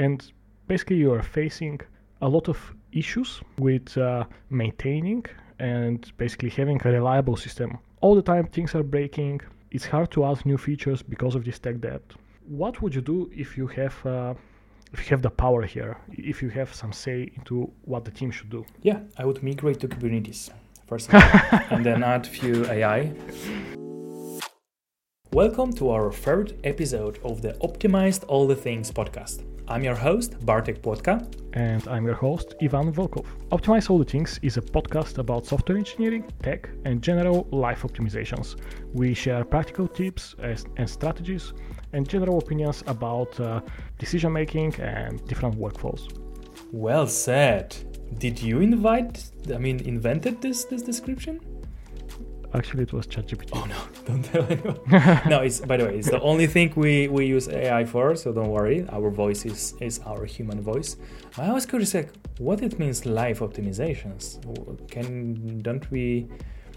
and basically you are facing a lot of issues with uh, maintaining and basically having a reliable system. All the time things are breaking. It's hard to add new features because of this tech debt. What would you do if you have uh, if you have the power here, if you have some say into what the team should do? Yeah, I would migrate to Kubernetes first of all, and then add few AI. Welcome to our third episode of the Optimized All the Things podcast. I'm your host, Bartek Płotka. And I'm your host, Ivan Volkov. Optimize All the Things is a podcast about software engineering, tech, and general life optimizations. We share practical tips and strategies and general opinions about uh, decision making and different workflows. Well said. Did you invite, I mean, invented this, this description? Actually, it was ChatGPT. Oh no! Don't tell anyone. no, it's by the way, it's the only thing we, we use AI for. So don't worry. Our voice is, is our human voice. I was curious, like, what it means live optimizations. Can don't we?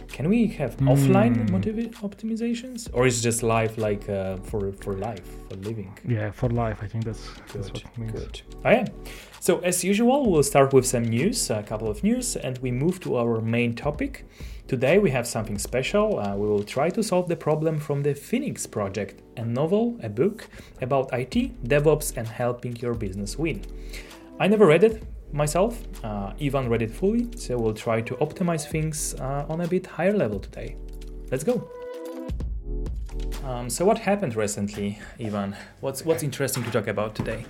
Can we have mm. offline motiv- optimizations, or is it just live like uh, for for life for living? Yeah, for life. I think that's good, that's what it means. Good. Oh yeah. So as usual, we'll start with some news, a couple of news, and we move to our main topic. Today we have something special. Uh, we will try to solve the problem from the Phoenix project, a novel, a book about IT, DevOps, and helping your business win. I never read it myself, uh, Ivan read it fully, so we'll try to optimize things uh, on a bit higher level today. Let's go. Um, so what happened recently, Ivan? What's what's interesting to talk about today?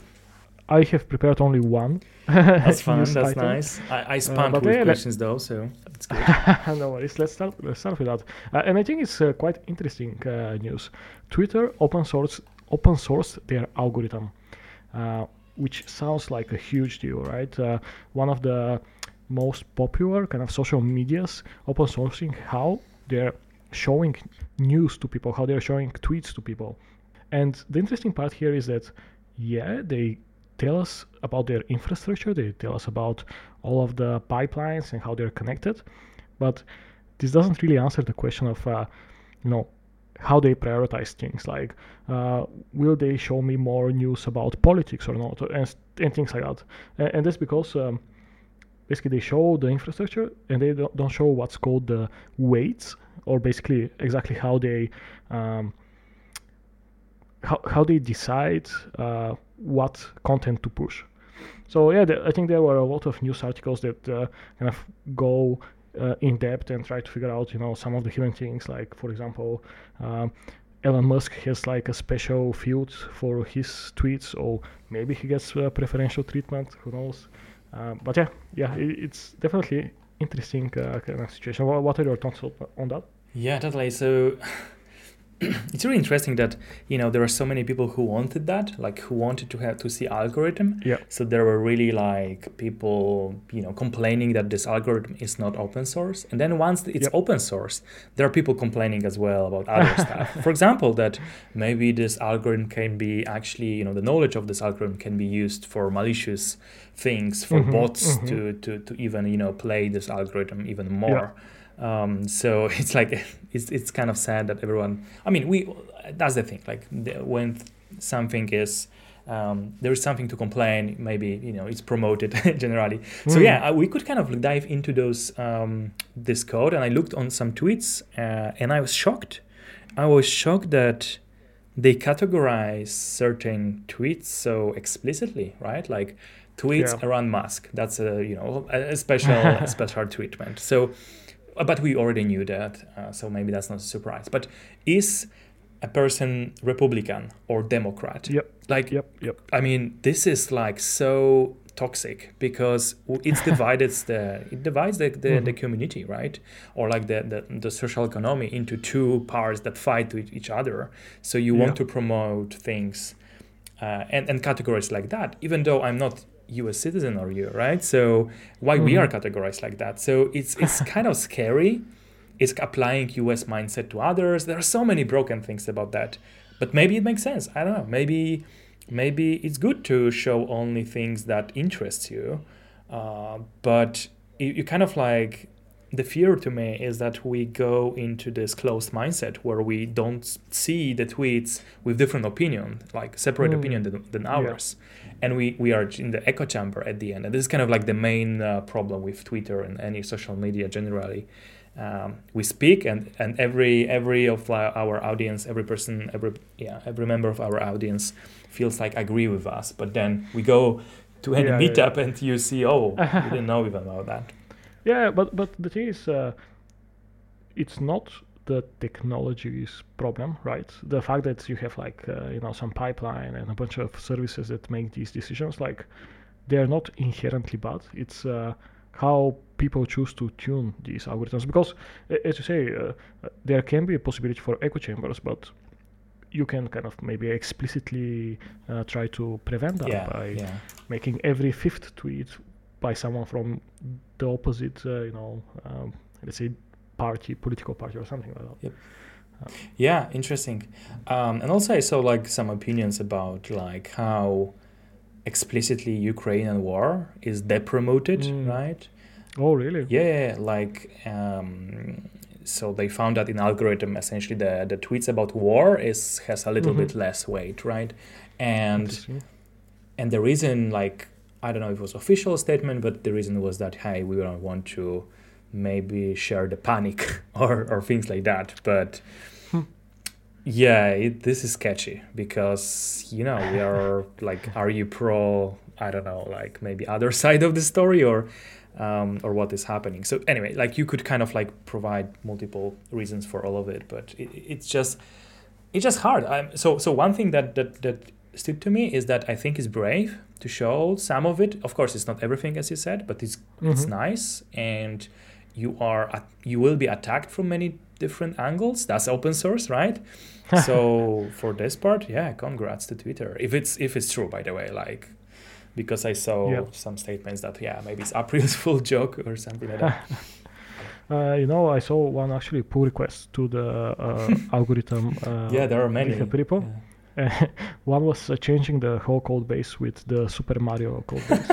I have prepared only one. That's fun. That's nice. I, I spun uh, with yeah, questions though, so it's no worries. Let's start. Let's start with that. Uh, and I think it's uh, quite interesting uh, news. Twitter open source open sourced their algorithm, uh, which sounds like a huge deal, right? Uh, one of the most popular kind of social medias open sourcing how they're showing news to people, how they're showing tweets to people. And the interesting part here is that yeah, they tell us about their infrastructure, they tell us about all of the pipelines and how they're connected, but this doesn't really answer the question of, uh, you know, how they prioritize things. Like, uh, will they show me more news about politics or not, and, and things like that. And, and that's because um, basically they show the infrastructure and they don't, don't show what's called the weights, or basically exactly how they um, how, how they decide uh, what content to push. So yeah, the, I think there were a lot of news articles that uh, kind of go uh, in depth and try to figure out, you know, some of the hidden things. Like for example, um, Elon Musk has like a special field for his tweets, or maybe he gets preferential treatment. Who knows? Uh, but yeah, yeah, it, it's definitely interesting uh, kind of situation. What, what are your thoughts on that? Yeah, totally. So it's really interesting that you know there are so many people who wanted that like who wanted to have to see algorithm. Yeah. So there were really like people you know complaining that this algorithm is not open source. And then once it's yep. open source there are people complaining as well about other stuff. For example that maybe this algorithm can be actually you know the knowledge of this algorithm can be used for malicious things for mm-hmm, bots mm-hmm. to to to even you know play this algorithm even more. yeah um, so it's like it's it's kind of sad that everyone. I mean, we that's the thing. Like the, when something is um, there is something to complain. Maybe you know it's promoted generally. Mm. So hmm. yeah, we could kind of dive into those um, this code, and I looked on some tweets, uh, and I was shocked. I was shocked that they categorize certain tweets so explicitly, right? Like tweets yeah. around Musk. That's a you know a special a special treatment. So but we already knew that, uh, so maybe that's not a surprise. But is a person Republican or Democrat? Yep. Like, yep, yep. I mean, this is like so toxic because it's divided the it divides the, the, mm-hmm. the, community right or like the, the, the social economy into two parts that fight with each other so you yeah. want to promote things uh, and and categories like that even though i'm not U.S. citizen are you, right? So why mm-hmm. we are categorized like that? So it's it's kind of scary. It's applying U.S. mindset to others. There are so many broken things about that, but maybe it makes sense. I don't know. Maybe maybe it's good to show only things that interest you, uh, but you, you kind of like the fear to me is that we go into this closed mindset where we don't see the tweets with different opinion, like separate mm. opinion than, than ours, yeah. And we we are in the echo chamber at the end. And this is kind of like the main uh, problem with Twitter and any social media generally. Um, we speak, and and every every of our audience, every person, every yeah, every member of our audience feels like agree with us. But then we go to any yeah, meetup, yeah. and you see, oh, we didn't know even about that. Yeah, but but the thing is, uh, it's not the technology's problem, right? The fact that you have like uh, you know some pipeline and a bunch of services that make these decisions, like they're not inherently bad. It's uh, how people choose to tune these algorithms. Because, as you say, uh, there can be a possibility for echo chambers, but you can kind of maybe explicitly uh, try to prevent that yeah, by yeah. making every fifth tweet by someone from the opposite, uh, you know, um, let's say party, political party or something like that. Yep. Uh, yeah, interesting. Um, and also I saw like some opinions about like how explicitly Ukrainian war is depromoted, mm. right? Oh, really? Yeah, like um, so they found that in algorithm essentially the the tweets about war is has a little mm-hmm. bit less weight, right? And and the reason like I don't know if it was official statement, but the reason was that hey, we don't want to maybe share the panic or or things like that. But hmm. yeah, it, this is sketchy because you know we are like, are you pro? I don't know, like maybe other side of the story or um, or what is happening. So anyway, like you could kind of like provide multiple reasons for all of it, but it, it's just it's just hard. I'm, so so one thing that that that stood to me is that I think is brave to show some of it. Of course, it's not everything as you said, but it's mm-hmm. it's nice and you are you will be attacked from many different angles. That's open source, right? so for this part, yeah, congrats to Twitter. If it's if it's true, by the way, like because I saw some statements that yeah maybe it's April's full joke or something like that. Uh, you know, I saw one actually pull request to the uh, algorithm. Uh, yeah, there are many people. Yeah. one was uh, changing the whole code base with the Super Mario code base.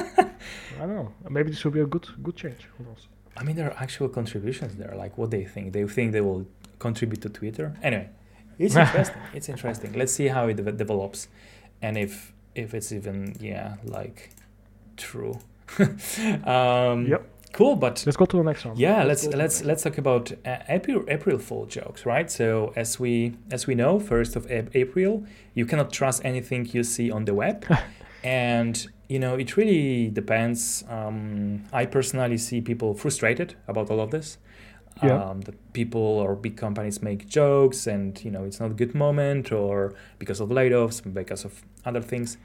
I don't know. Maybe this will be a good good change. Who knows? I mean, there are actual contributions there. Like what they think. They think they will contribute to Twitter. Anyway, it's interesting. it's interesting. Let's see how it de- develops, and if if it's even yeah like true. um, yep. Cool, but let's go to the next one. Yeah, let's let's let's, let's talk about uh, April April Fool jokes, right? So as we as we know, first of April, you cannot trust anything you see on the web, and you know it really depends. Um, I personally see people frustrated about all of this. Yeah. Um, that people or big companies make jokes, and you know it's not a good moment, or because of layoffs, because of other things.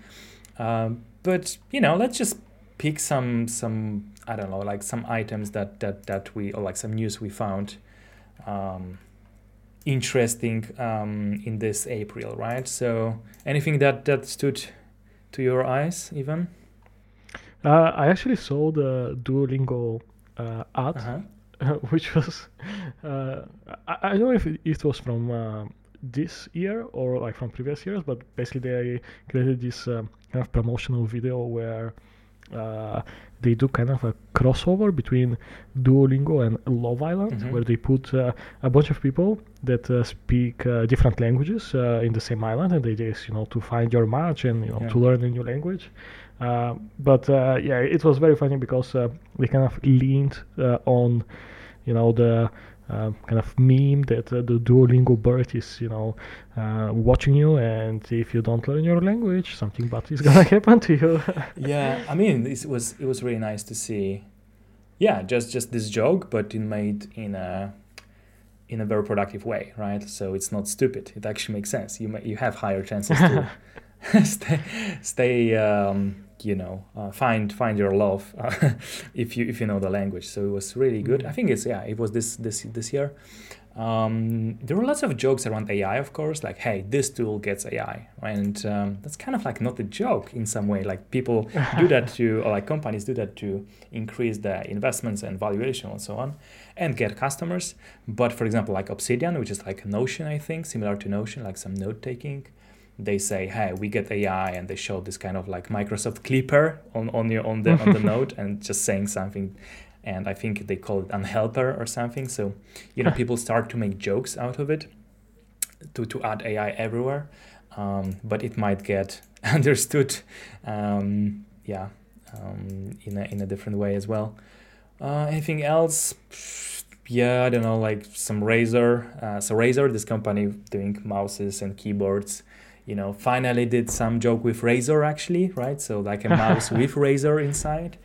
Um, but you know, let's just pick some some I don't know like some items that that that we or like some news we found um, interesting um, in this April, right? So anything that that stood to your eyes, even? Uh, I actually saw the Duolingo uh, ad, uh-huh. which was uh, I, I, don't know if it, it was from uh, this year or like from previous years, but basically they created this um, kind of promotional video where uh, they do kind of a crossover between Duolingo and Love Island, mm-hmm. where they put uh, a bunch of people that uh, speak uh, different languages uh, in the same island, and they just you know to find your match and you know yeah. to learn a new language. Uh, but yeah, it was very funny because they kind of leaned on you know the uh, kind of meme that uh, the Duolingo bird is, you know, uh, watching you, and if you don't learn your language, something bad is gonna happen to you. yeah, I mean, it was it was really nice to see. Yeah, just just this joke, but it made in a in a very productive way, right? So it's not stupid. It actually makes sense. You may, you have higher chances to stay stay um, you know uh, find find your love uh, if you if you know the language. So it was really good. Mm-hmm. i think it's yeah it was this this this year. Um, there were lots of jokes around ai of course like hey this tool gets ai and um, that's kind of like not a joke in some way. Like people do that to or like companies do that to increase the investments and valuation and so on and get customers. But for example like obsidian which is like notion i think similar to notion like some note taking they say, "Hey, we get AI," and they show this kind of like Microsoft Clipper on on your on the on the note and just saying something and I think they call it unhelper or something. So, you know, people start to make jokes out of it to, to add AI everywhere. Um, but it might get understood, um, yeah, um, in, a, in a different way as well. Uh, anything else? Yeah, I don't know, like some Razer. Uh, so Razer, this company doing mouses and keyboards, you know, finally did some joke with Razor actually, right? So like a mouse with Razor inside.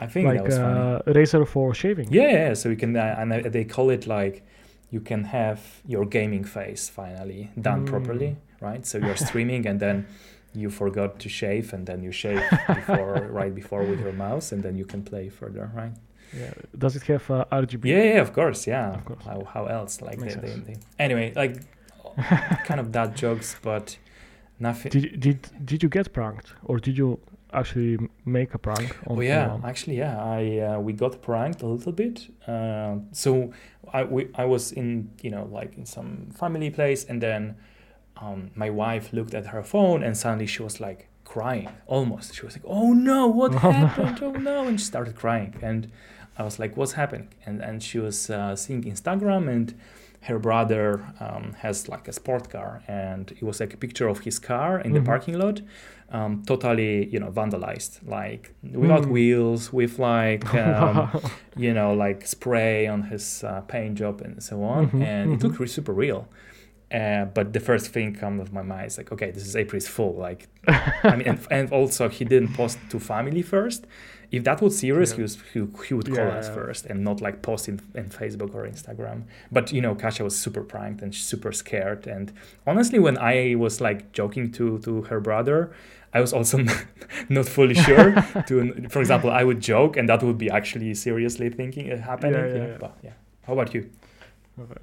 I think like that was funny. uh, razor for shaving. Yeah, yeah. So you can, uh, and uh, they call it like you can have your gaming face finally done Mm. properly, right? So you're streaming and then you forgot to shave, and then you shave before, right before with your mouse, and then you can play further, right? Yeah. Does it have uh, RGB? Yeah, yeah, of course, yeah. Of course. How, how else? Like they, they, they, anyway, like kind of dad jokes, but nothing. Did did did you get pranked or did you actually make a prank on Oh yeah, anyone? actually yeah, I uh, we got pranked a little bit. Uh, so I we, I was in you know like in some family place, and then um, my wife looked at her phone, and suddenly she was like crying almost. She was like, "Oh no, what Oh, happened? Oh no!" And she started crying, and I was like, "What's happening?" And and she was uh, seeing Instagram and. Her brother um, has like a sport car, and it was like a picture of his car in the Mhm. parking lot, um, totally you know vandalized like without Mm. wheels with like um, you know like spray on his uh, paint job and so on Mhm, and it mhm. looked re- super real uh, but the first thing come of my mind is like okay this is april's fool like i mean and, and also he didn't post to family first if that was serious he, was, he, he would call Yeah, us yeah. first and not like post in, in facebook or instagram but you know Kasia was super pranked and super scared and honestly when i was like joking to to her brother i was also not fully sure to for example i would joke and that would be actually seriously thinking it happening Yeah, yeah, yeah. but yeah how about you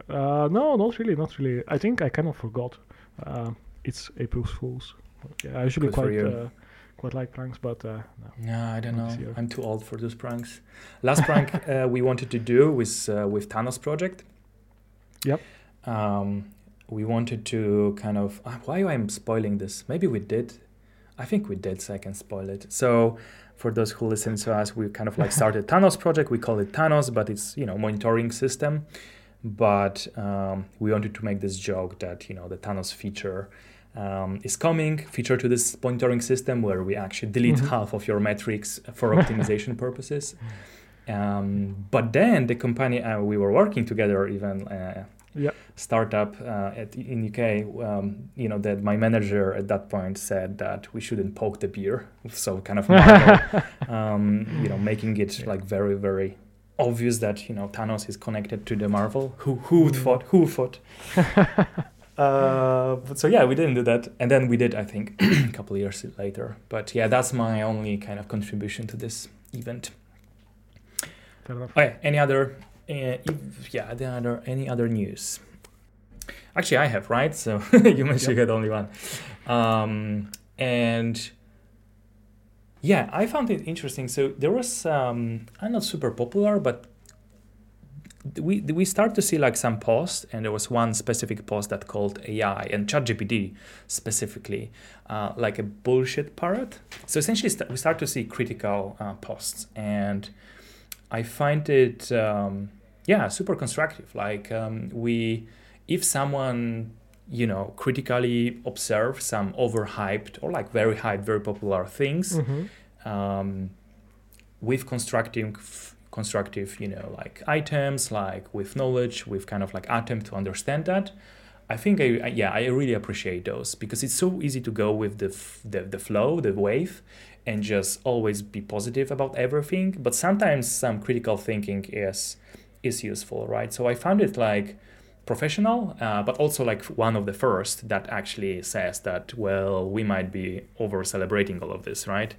Uh, no, not really, not really. I think I kind of forgot. Uh, it's April Fools. Yeah, I usually Good quite uh, quite like pranks, but uh, no. no i don't know. i'm too old for those pranks. Last prank uh, we wanted to do was uh, with thanos project. Yep. um, we wanted to kind of uh, why i'm spoiling this? Maybe we did. I think we did so i can spoil it. So for those who listen to us we kind of like started thanos project. We call it thanos but it's you know monitoring system. But um, we wanted to make this joke that you know the thanos feature um, is coming feature to this monitoring system where we actually delete Mhm. half of your metrics for optimization purposes um, but then the company uh, we were working together even uh, Yeah. startup uh, at, in UK, um, you know, that my manager at that point said that we shouldn't poke the beer. So kind of, um, you know, making it like very, very obvious that you know Thanos is connected to the Marvel. Who who Mm. thought? Who thought? uh, but so yeah, we didn't do that, and then we did, I think, a couple of years later. But yeah, that's my only kind of contribution to this event. Fair enough. Okay, any other? Uh, if, yeah, any other any other news? Actually, I have right. So you mentioned you had only one, um, and yeah, I found it interesting. So there was um, I'm not super popular, but we we start to see like some posts, and there was one specific post that called AI and ChatGPT specifically, uh, like a bullshit parrot. So essentially, st- we start to see critical uh, posts, and I find it um, yeah super constructive. Like um, we, if someone you know critically observe some overhyped or like very hyped, very popular things Mhm. um, with constructive constructive you know like items like with knowledge with kind of like attempt to understand that. I think I, yeah i really appreciate those because it's so easy to go with the, f- the the flow the wave and just always be positive about everything. But sometimes some critical thinking is is useful right? So i found it like professional uh, but also like one of the first that actually says that well we might be over celebrating all of this right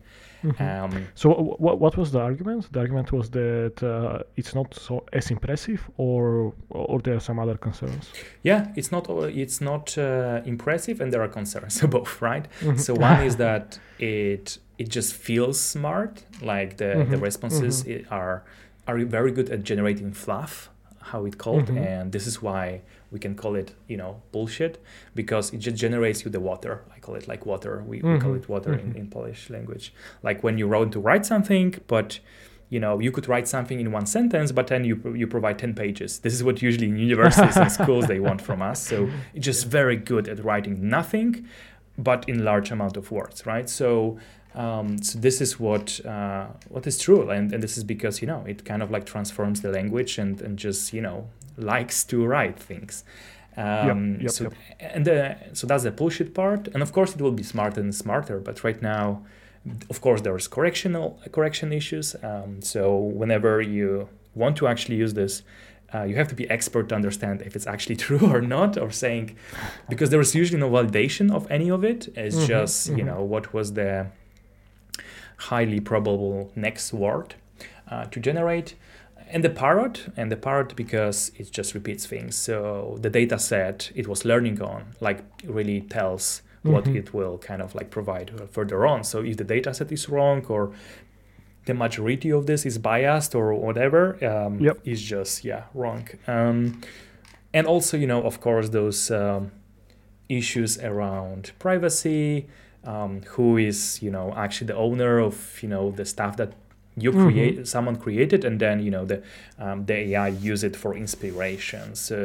Mhm. um, So wh- wh- what was the argument? The argument was that uh, it's not so as impressive, or or there are some other concerns. yeah it's not it's not uh, impressive and there are concerns both right Mhm. so one is that it it just feels smart like the the Mhm, responses i- are are very good at generating fluff how it called Mhm. and this is why we can call it you know bullshit because it just generates you the water. I call it like water. We, we call Mhm, it water in, mhm. in polish language. Like when you want to write something but you know you could write something in one sentence but then you you provide 10 pages. This is what usually in universities and schools they want from us. So it's just very good at writing nothing but in large amount of words right? So um, so this is what uh, what is true and, and this is because you know it kind of like transforms the language and, and just you know likes to write things. Um, yep, yep, so yep. and the, so that's the bullshit part and of course it will be smarter and smarter but right now of course there's correctional correction issues. Um, so whenever you want to actually use this uh, you have to be expert to understand if it's actually true or not or saying because there is usually no validation of any of it it's Mhm, just you mhm. know what was the highly probable next word uh, to generate and the parrot and the parrot because it just repeats things so the data set it was learning on like really tells what Mhm. it will kind of like provide further on so if the data set is wrong or the majority of this is biased or whatever um, Yep. is just yeah wrong um, and also you know of course those um, issues around privacy um, who is you know actually the owner of you know the stuff that you Mhm. create someone created and then you know the um, the AI use it for inspiration so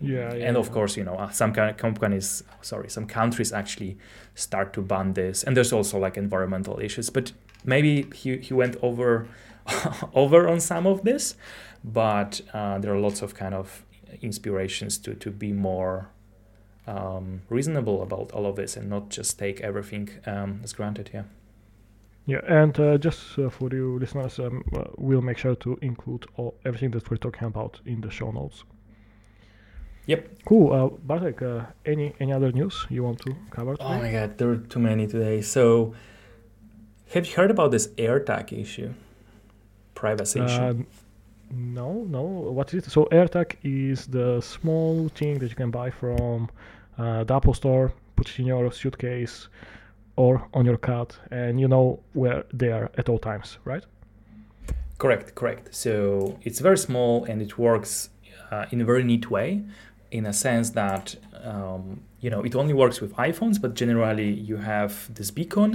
Yeah, yeah, and of yeah. course you know uh, some kind of companies sorry some countries actually start to ban this and there's also like environmental issues but maybe he, he went over over on some of this but uh, there are lots of kind of inspirations to to be more um, reasonable about all of this and not just take everything um, as granted yeah Yeah, and uh, just uh, for you listeners, um, uh, we'll make sure to include all, everything that we're talking about in the show notes. Yep. Cool. Uh, Bartek, uh, any any other news you want to cover? oh my god there are too many today so have you heard about this AirTag issue privacy issue Uh, no, no. What is it? So AirTag is the small thing that you can buy from uh, the Apple Store, put it in your suitcase or on your cart, and you know where they are at all times, right? Correct, correct. So it's very small and it works uh, in a very neat way, in a sense that um, you know it only works with iPhones, but generally you have this beacon,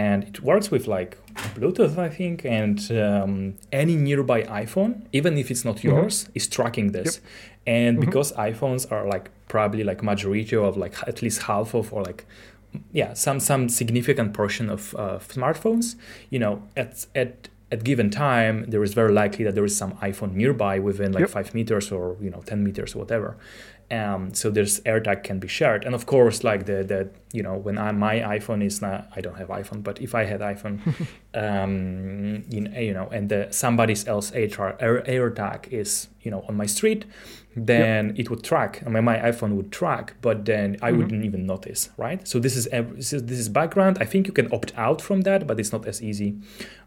and it works with like Bluetooth, I think, and um, any nearby iPhone, even if it's not Mhm. yours, is tracking this. And Mhm. because iPhones are like probably like majority of like at least half of or like yeah some some significant portion of uh, smartphones you know at at at given time there is very likely that there is some iphone nearby within like Yep. five meters or you know 10 meters or whatever um, so there's AirTag can be shared, and of course, like the the you know when I, my iPhone is not, I don't have iPhone, but if I had iPhone, um, you know, you know, and the somebody's else AirTag, Air, AirTag is you know on my street, then it would track. I mean, my iPhone would track, but then I Mhm. wouldn't even notice, right? So this is this is this is background. I think you can opt out from that, but it's not as easy,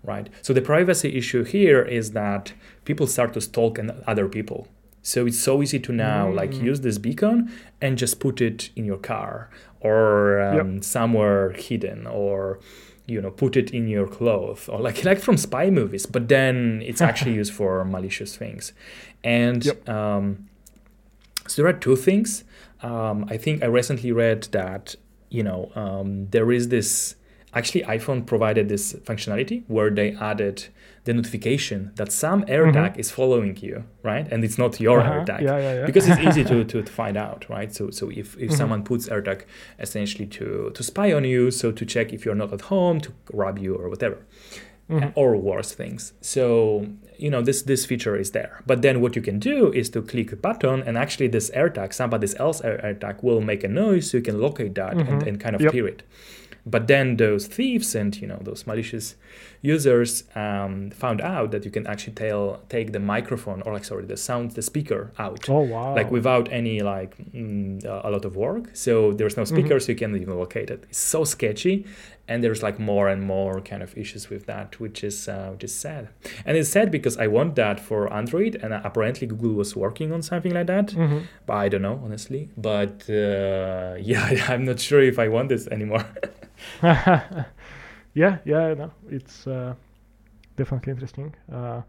right? So the privacy issue here is that people start to stalk and other people. So it's so easy to now like Mm. use this beacon and just put it in your car or um, somewhere hidden or you know put it in your clothes or like like from spy movies but then it's actually used for malicious things and Yep. um, so there are two things um, i think i recently read that you know um, there is this actually iphone provided this functionality where they added the notification that some AirTag is following you, right? And it's not your Uh-huh. AirTag Yeah, yeah, yeah. because it's easy to, to, to find out, right? So so if, if Mhm. someone puts AirTag essentially to to spy on you, so to check if you're not at home, to rob you or whatever, Mhm. or worse things. So you know this this feature is there. But then what you can do is to click a button, and actually this AirTag, somebody else Air- AirTag, will make a noise, so you can locate that and, Mhm. and kind of Yep. hear it. But then those thieves and you know those malicious users um, found out that you can actually tell take the microphone or like sorry the sound the speaker out Oh wow! like without any like mm, a lot of work so there's no Mm-hmm. so you can't even locate it it's so sketchy and there's like more and more kind of issues with that which is uh, which is sad and it's sad because i want that for android and apparently google was working on something like that Mhm. but i don't know honestly but uh, yeah i'm not sure if i want this anymore yeah, yeah, no, it's uh, definitely interesting. Uh,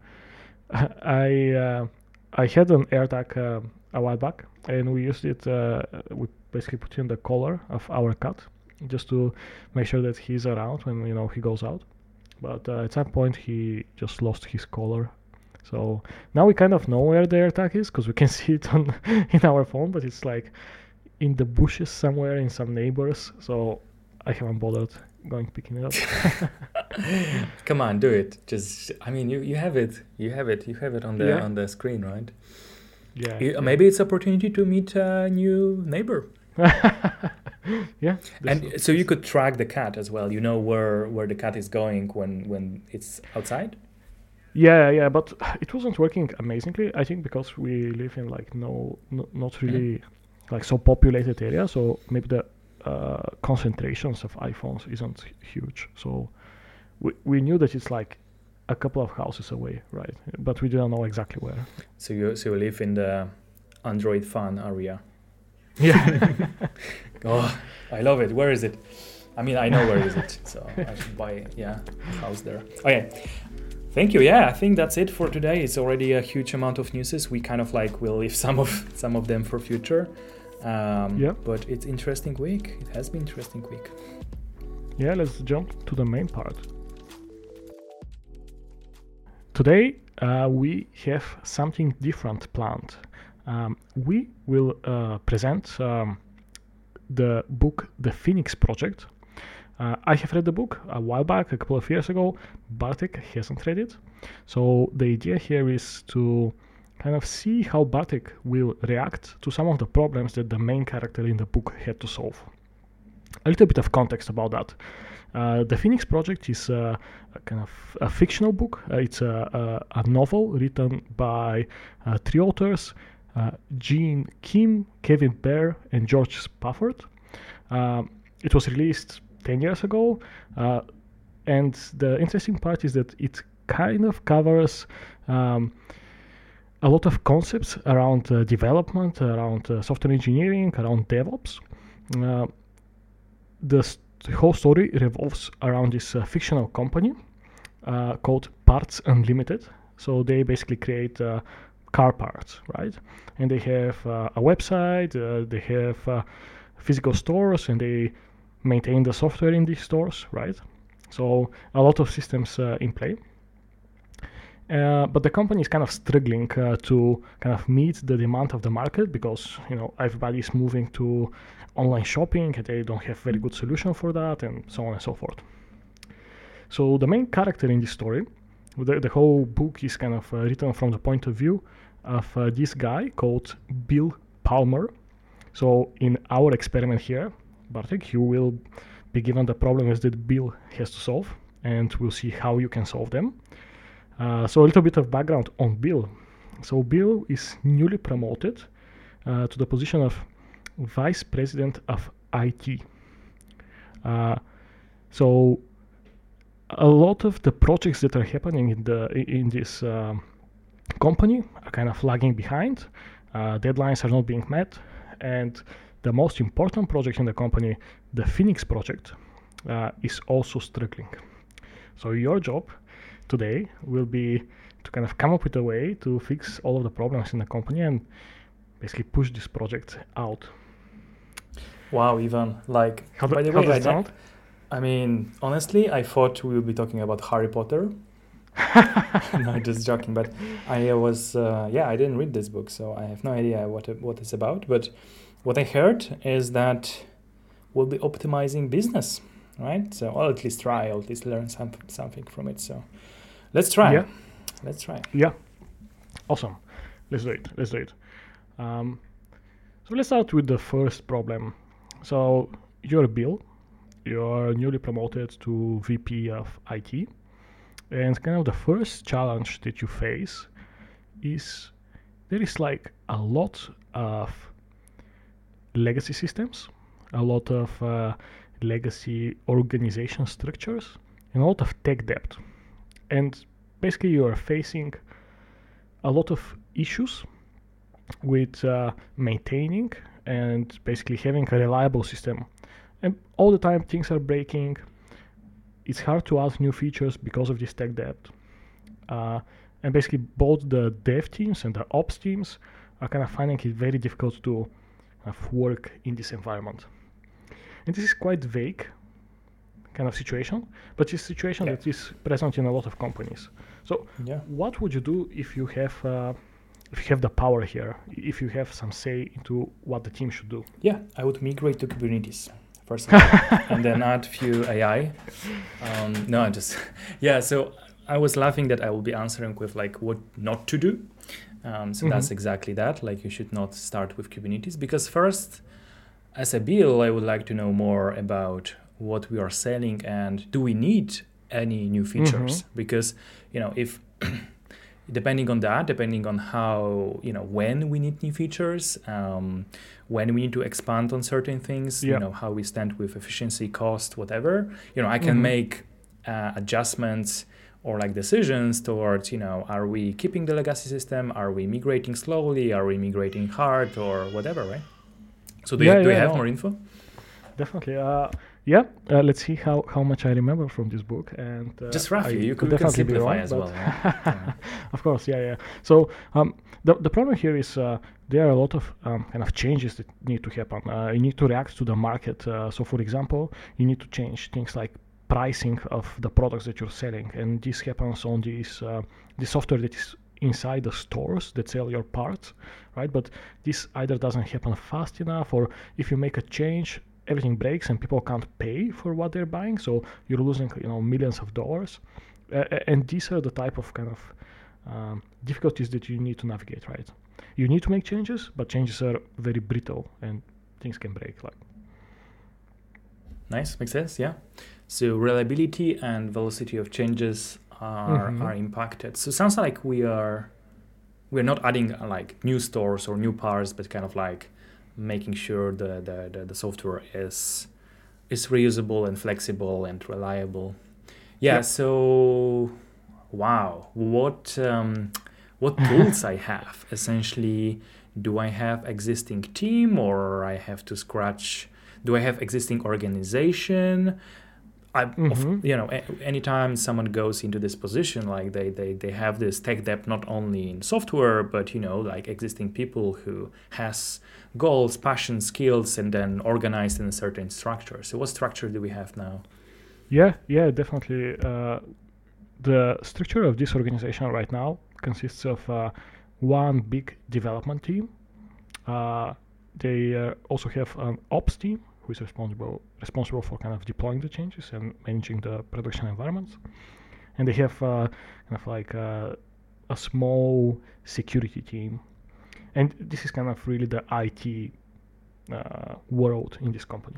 I uh, I had an AirTag uh, a while back, and we used it. Uh, we basically put in the collar of our cat just to make sure that he's around when you know he goes out. but uh, at some point he just lost his collar. So now we kind of know where the AirTag is because we can see it on in our phone, but it's like in the bushes somewhere in some neighbors. So I haven't bothered going picking it up. Come on, do it. Just I mean, you, you have it. You have it. You have it on the Yeah. on the screen, right? yeah. You- Maybe it's opportunity to meet a new neighbor. yeah. And so you could track the cat as well. You know where where the cat is going when when it's outside. Yeah, yeah, but it wasn't working amazingly. I think because we live in like no, no not really like so populated area, so maybe the uh, concentrations of iPhones isn't huge. So we we knew that it's like a couple of houses away, right? But we didn't know exactly where. So you so you live in the Android fan area. Yeah, Oh, I love it. Where is it? I mean, I know where is it, so I should buy yeah a house there. Okay, thank you. Yeah, I think that's it for today. It's already a huge amount of newses. We kind of like will leave some of some of them for future. Um, Yeah. But it's interesting week. It has been interesting week. yeah. Let's jump to the main part. Today uh, we have something different planned. Um, we will uh, present um, the book The Phoenix Project. Uh, I have read the book a while back, a couple of years ago. Bartek hasn't read it. So the idea here is to kind of see how Bartek will react to some of the problems that the main character in the book had to solve. A little bit of context about that. Uh, the Phoenix Project is a kind of a fictional book. Uh, it's a, a, a novel written by uh, three authors uh, Gene Kim, Kevin Behr, and George Spafford. Um, it was released 10 years ago, uh, and the interesting part is that it kind of covers um, a lot of concepts around uh, development, around uh, software engineering, around DevOps. Uh, the s- the whole story revolves around this fictional company called Parts Unlimited. So they basically create car parts, right? And they have uh, a website, uh, they have uh, physical stores, and they maintain the software in these stores, right? So a lot of systems in play. Uh, but the company is kind of struggling uh, to kind of meet the demand of the market because you know everybody is moving to online shopping and they don't have very good solution for that and so on and so forth. So the main character in this story, the, the whole book is kind of uh, written from the point of view of uh, this guy called Bill Palmer. So in our experiment here, Bartek, you will be given the problems that Bill has to solve and we'll see how you can solve them. Uh, so a little bit of background on Bill. So Bill is newly promoted uh, to the position of vice president of IT. Uh, so a lot of the projects that are happening in the in this um, company are kind of lagging behind. Uh, deadlines are not being met, and the most important project in the company, the Phoenix project, uh, is also struggling. So your job today will be to kind of come up with a way to fix all of the problems in the company and basically push this project out. Wow, Ivan. Like, How, by the how way, does I, sound? I mean, honestly, I thought we would be talking about Harry Potter. no, just joking. But I was, uh, yeah, I didn't read this book, so I have no idea what what it's about. But what I heard is that we'll be optimizing business, right? So, or at least try, or at least learn some, something from it. So, let's try. Yeah. Let's try. Yeah. Awesome. Let's do it. Let's do it. Um, so let's start with the first problem. So you're Bill. You're newly promoted to VP of IT. And kind of the first challenge that you face is there is like a lot of legacy systems, a lot of uh, legacy organization structures, and a lot of tech debt. And basically, you are facing a lot of issues with uh, maintaining and basically having a reliable system. And all the time things are breaking. It's hard to add new features because of this tech debt. Uh, and basically, both the dev teams and the ops teams are kind of finding it very difficult to kind of work in this environment. And this is quite vague, kind of situation, but it's a situation Yeah. that is present in a lot of companies. So Yeah. what would you do if you have uh, if you have the power here, if you have some say into what the team should do? Yeah, I would migrate to Kubernetes first and then add few AI. Um, no, I just yeah. So I was laughing that I will be answering with like what not to do. Um, so that's Mhm. exactly that. Like you should not start with Kubernetes because first, as a bill, I would like to know more about what we are selling and do we need any new features? Because you know if depending on that depending on how you know when we need new features um, when we need to expand on certain things you know how we stand with efficiency cost whatever you know i can Mhm. make uh, adjustments or like decisions towards you know are we keeping the legacy system? Are we migrating slowly? Are we migrating hard or whatever right? So do Yeah, you, do you have more info? Definitely. Uh, yeah. Uh, let's see how, how much I remember from this book. And uh, just roughly I you could definitely be wrong, as well? Yeah. of course, yeah, yeah. So um, the the problem here is uh, there are a lot of um, kind of changes that need to happen. Uh, you need to react to the market. Uh, so, for example, you need to change things like pricing of the products that you're selling, and this happens on this uh, the software that is inside the stores that sell your parts, right? But this either doesn't happen fast enough, or if you make a change, everything breaks and people can't pay for what they're buying, so you're losing you know millions of dollars. Uh, and these are the type of kind of um, difficulties that you need to navigate, right? You need to make changes, but changes are very brittle and things can break. Like, Nice, makes sense. Yeah. So reliability and velocity of changes are Mhm. are impacted. So sounds like we are we're not adding uh, like new stores or new parts, but kind of like making sure the the, the, the software is is reusable and flexible and reliable. Yeah. Yep. So wow, what um, what tools I have essentially? Do I have existing team or I have to scratch? do i have existing organization I, of, Mhm. you know anytime someone goes into this position like they, they they have this tech debt not only in software but you know like existing people who has goals passion skills and then organized in a certain structure so what structure do we have now yeah, yeah, definitely. Uh, the structure of this organization right now consists of uh, one big development team. Uh, they uh, also have an ops team who is responsible responsible for kind of deploying the changes and managing the production environments. And they have uh, kind of like uh, a small security team. And this is kind of really the IT uh, world in this company.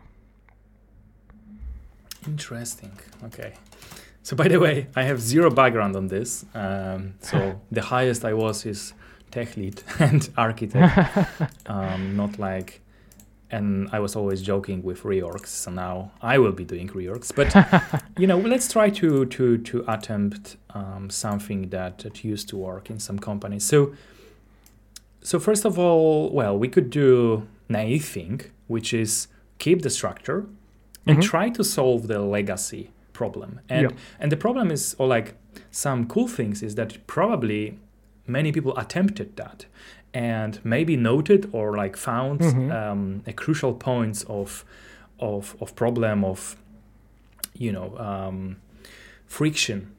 Interesting. Okay. So by the way, I have zero background on this. Um, so the highest I was is tech lead and architect, um, not like. And I was always joking with reorgs. So now I will be doing reorgs. But you know, let's try to to to attempt um, something that that used to work in some companies. So. So first of all, well, we could do naive thing, which is keep the structure and Mhm. try to solve the legacy problem. And Yeah. and the problem is, or like some cool things is that probably many people attempted that and maybe noted or like found Mhm. um, a crucial points of of of problem of you know um, friction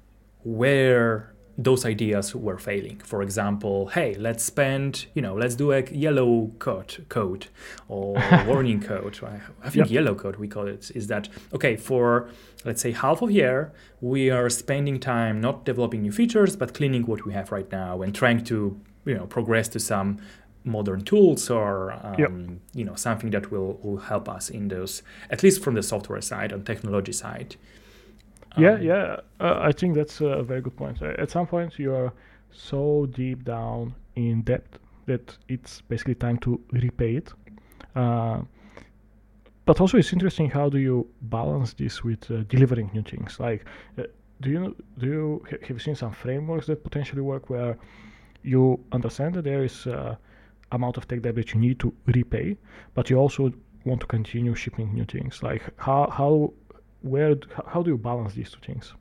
where those ideas were failing. For example, hey, let's spend, you know, let's do a yellow code, code or warning code. I, I think Yep. yellow code we call it. Is that okay? For let's say half of year, we are spending time not developing new features, but cleaning what we have right now and trying to, you know, progress to some modern tools or um, Yep. you know something that will will help us in those at least from the software side and technology side. Yeah, Um, yeah. Uh, I think that's a very good point. Uh, at some point, you are so deep down in debt that it's basically time to repay it. Uh, but also, it's interesting how do you balance this with uh, delivering new things? Like, uh, do you do you ha- have you seen some frameworks that potentially work where you understand that there is uh, amount of tech debt that you need to repay, but you also want to continue shipping new things? Like, how how where how do you balance these two things?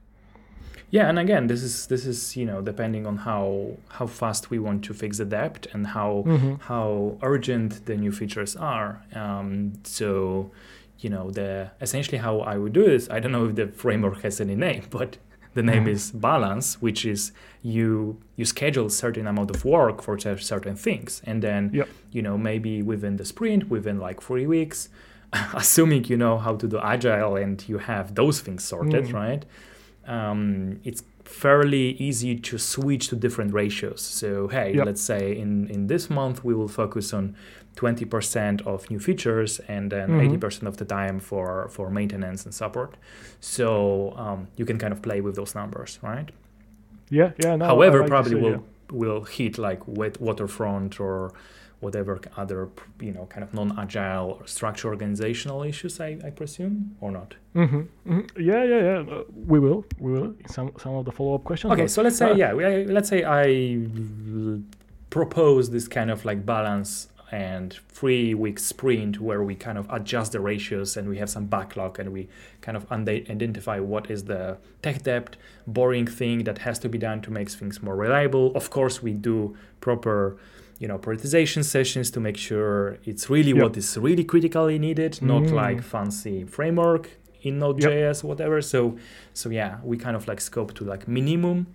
Yeah, and again, this is this is you know depending on how how fast we want to fix the debt and how Mhm. how urgent the new features are. Um, so, you know the essentially how I would do this. I don't know if the framework has any name, but the name Mhm. is balance, which is you you schedule certain amount of work for cer- certain things, and then Yep. you know maybe within the sprint, within like three weeks, assuming you know how to do agile and you have those things sorted, Mm. right? Um, it's fairly easy to switch to different ratios. So hey, Yep. let's say in in this month we will focus on 20% of new features and then Mhm. 80% of the time for for maintenance and support. So um, you can kind of play with those numbers, right? Yeah, yeah. No, However, like probably will idea. will hit like wet waterfront or whatever other you know kind of non-agile or structure organizational issues. I, I presume or not. Mhm, mhm. Yeah, yeah, yeah. uh, we will, we will. Some some of the follow up questions. Okay, so let's say uh, yeah, we, I- let's say I l- propose this kind of like balance and three week sprint where we kind of adjust the ratios and we have some backlog and we kind of identify what is the tech debt boring thing that has to be done to make things more reliable of course we do proper you know prioritization sessions to make sure it's really Yep. what is really critically needed not Mm. like fancy framework in node.js whatever so so yeah we kind of like scope to like minimum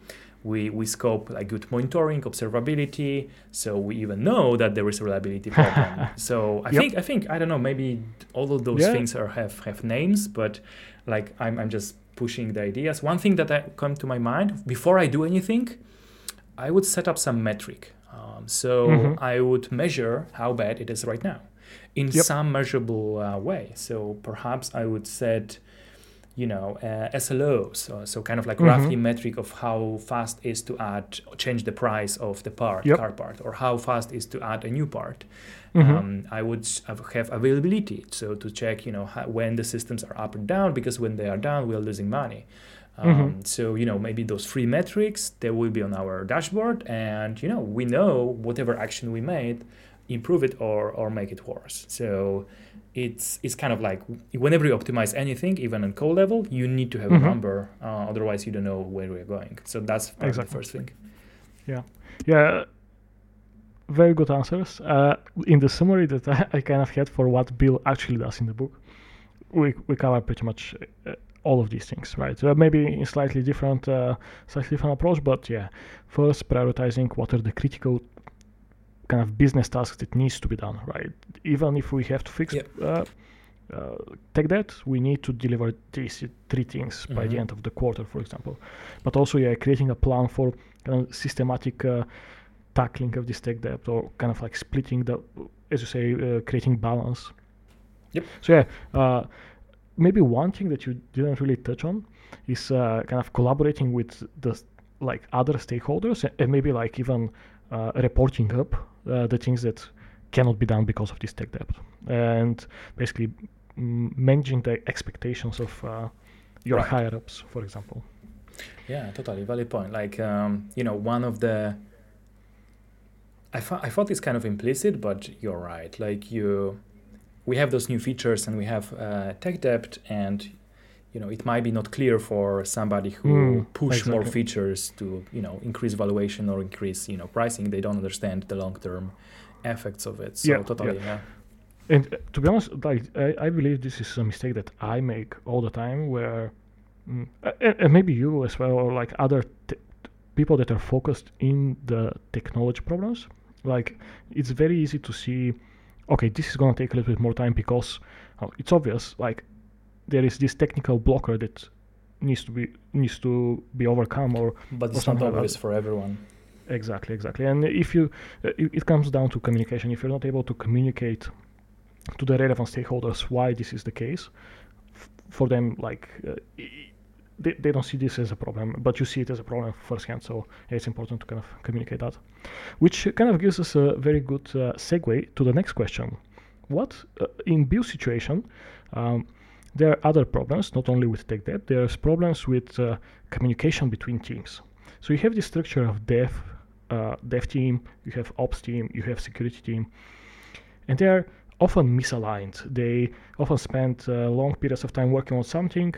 we we scope like good monitoring observability so we even know that there is a reliability problem so i Yep. think i think i don't know maybe all of those Yeah. things are have have names but like i'm, I'm just pushing the ideas one thing that I come to my mind before i do anything i would set up some metric um, so Mhm. i would measure how bad it is right now in Yep. some measurable uh, way so perhaps i would set you know uh, SLOs, so, so kind of like Mhm. roughly metric of how fast is to add change the price of the part Yep. car part or how fast is to add a new part. Mhm. Um, I would have have availability, so to check you know how, when the systems are up and down because when they are down we are losing money. Um, Mhm. So you know maybe those three metrics they will be on our dashboard, and you know we know whatever action we made, improve it or or make it worse. So it's it's kind of like whenever you optimize anything, even on code level, you need to have Mhm. a number. Uh, otherwise, you don't know where we're going. So that's Exactly. the first thing. Yeah, yeah. very good answers. Uh, in the summary that I, I kind of had for what Bill actually does in the book, we, we cover pretty much uh, all of these things, right? Uh, maybe in slightly different, uh, slightly different approach, but yeah, first prioritizing what are the critical kind of business tasks that needs to be done, right? Even if we have to fix Yep. uh, uh, tech debt, we need to deliver these three things by the Mhm. end of the quarter, for example. But also, yeah, creating a plan for kind of systematic uh, tackling of this tech debt or kind of like splitting the, as you say, uh, creating balance. Yep. So yeah, uh, maybe one thing that you didn't really touch on is uh, kind of collaborating with the like other stakeholders and maybe like even uh, reporting up the things that cannot be done because of this tech debt and basically managing the expectations of uh, your Right. higher ups, for example. Yeah, totally valid point. Like um, you know, one of the I thought I thought it's kind of implicit, but you're right. Like you, we have those new features and we have uh, tech debt, and you know it might be not clear for somebody who Mm, push more features to you know increase valuation or increase you know pricing. They don't understand the long term effects of it. So Yeah, totally, yeah. yeah. And uh, to be honest, like I, I believe this is a mistake that I make all the time, where mm, and, and maybe you as well, or like other t- people that are focused in the technology problems. Like it's very easy to see, okay, this is gonna take a little bit more time because uh, it's obvious. Like there is this technical blocker that needs to be needs to be overcome, or But Or it's not like obvious for everyone. Exactly, exactly. And if you, uh, it, it comes down to communication. If you're not able to communicate to the relevant stakeholders why this is the case, f- for them, like, uh, they, they don't see this as a problem, but you see it as a problem firsthand. So it's important to kind of communicate that. Which kind of gives us a very good uh, segue to the next question. What, uh, in Bill's situation, um, there are other problems, not only with tech debt, there's problems with uh, communication between teams. So you have this structure of dev, uh, dev team, you have ops team, you have security team, and they are often misaligned. They often spend uh, long periods of time working on something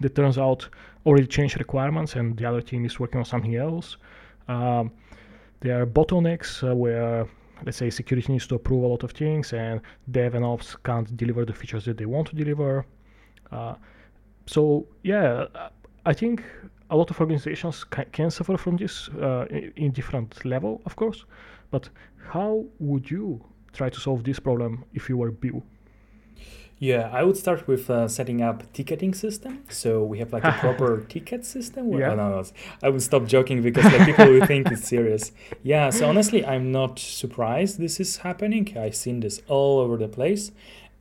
that turns out already changed requirements, and the other team is working on something else. Um, there are bottlenecks uh, where let's say security needs to approve a lot of things and dev and ops can't deliver the features that they want to deliver uh, so yeah i think a lot of organizations ca- can suffer from this uh, in, in different level of course but how would you try to solve this problem if you were Bill? Yeah, I would start with uh, setting up ticketing system. So we have like a proper ticket system. Yeah. Oh, no, no, I would stop joking because like, people will think it's serious. Yeah. So honestly, I'm not surprised this is happening. I've seen this all over the place.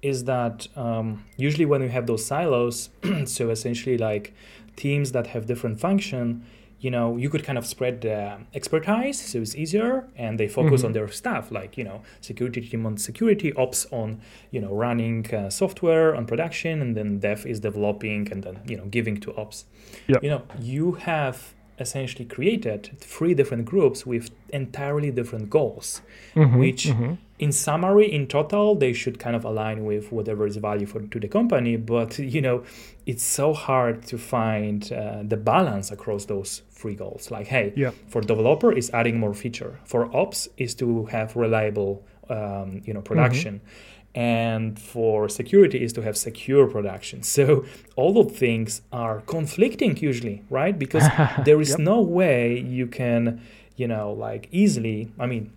Is that um, usually when we have those silos? so essentially, like teams that have different function you know you could kind of spread the expertise so it's easier and they focus mm-hmm. on their stuff like you know security team on security ops on you know running uh, software on production and then dev is developing and then you know giving to ops yep. you know you have essentially created three different groups with entirely different goals mm-hmm, which mm-hmm. In summary in total they should kind of align with whatever is value for to the company but you know it's so hard to find uh, the balance across those three goals like hey yeah. for developer is adding more feature for ops is to have reliable um, you know production mm-hmm and for security is to have secure production. So all of things are conflicting usually, right? Because there is yep. no way you can, you know, like easily. I mean,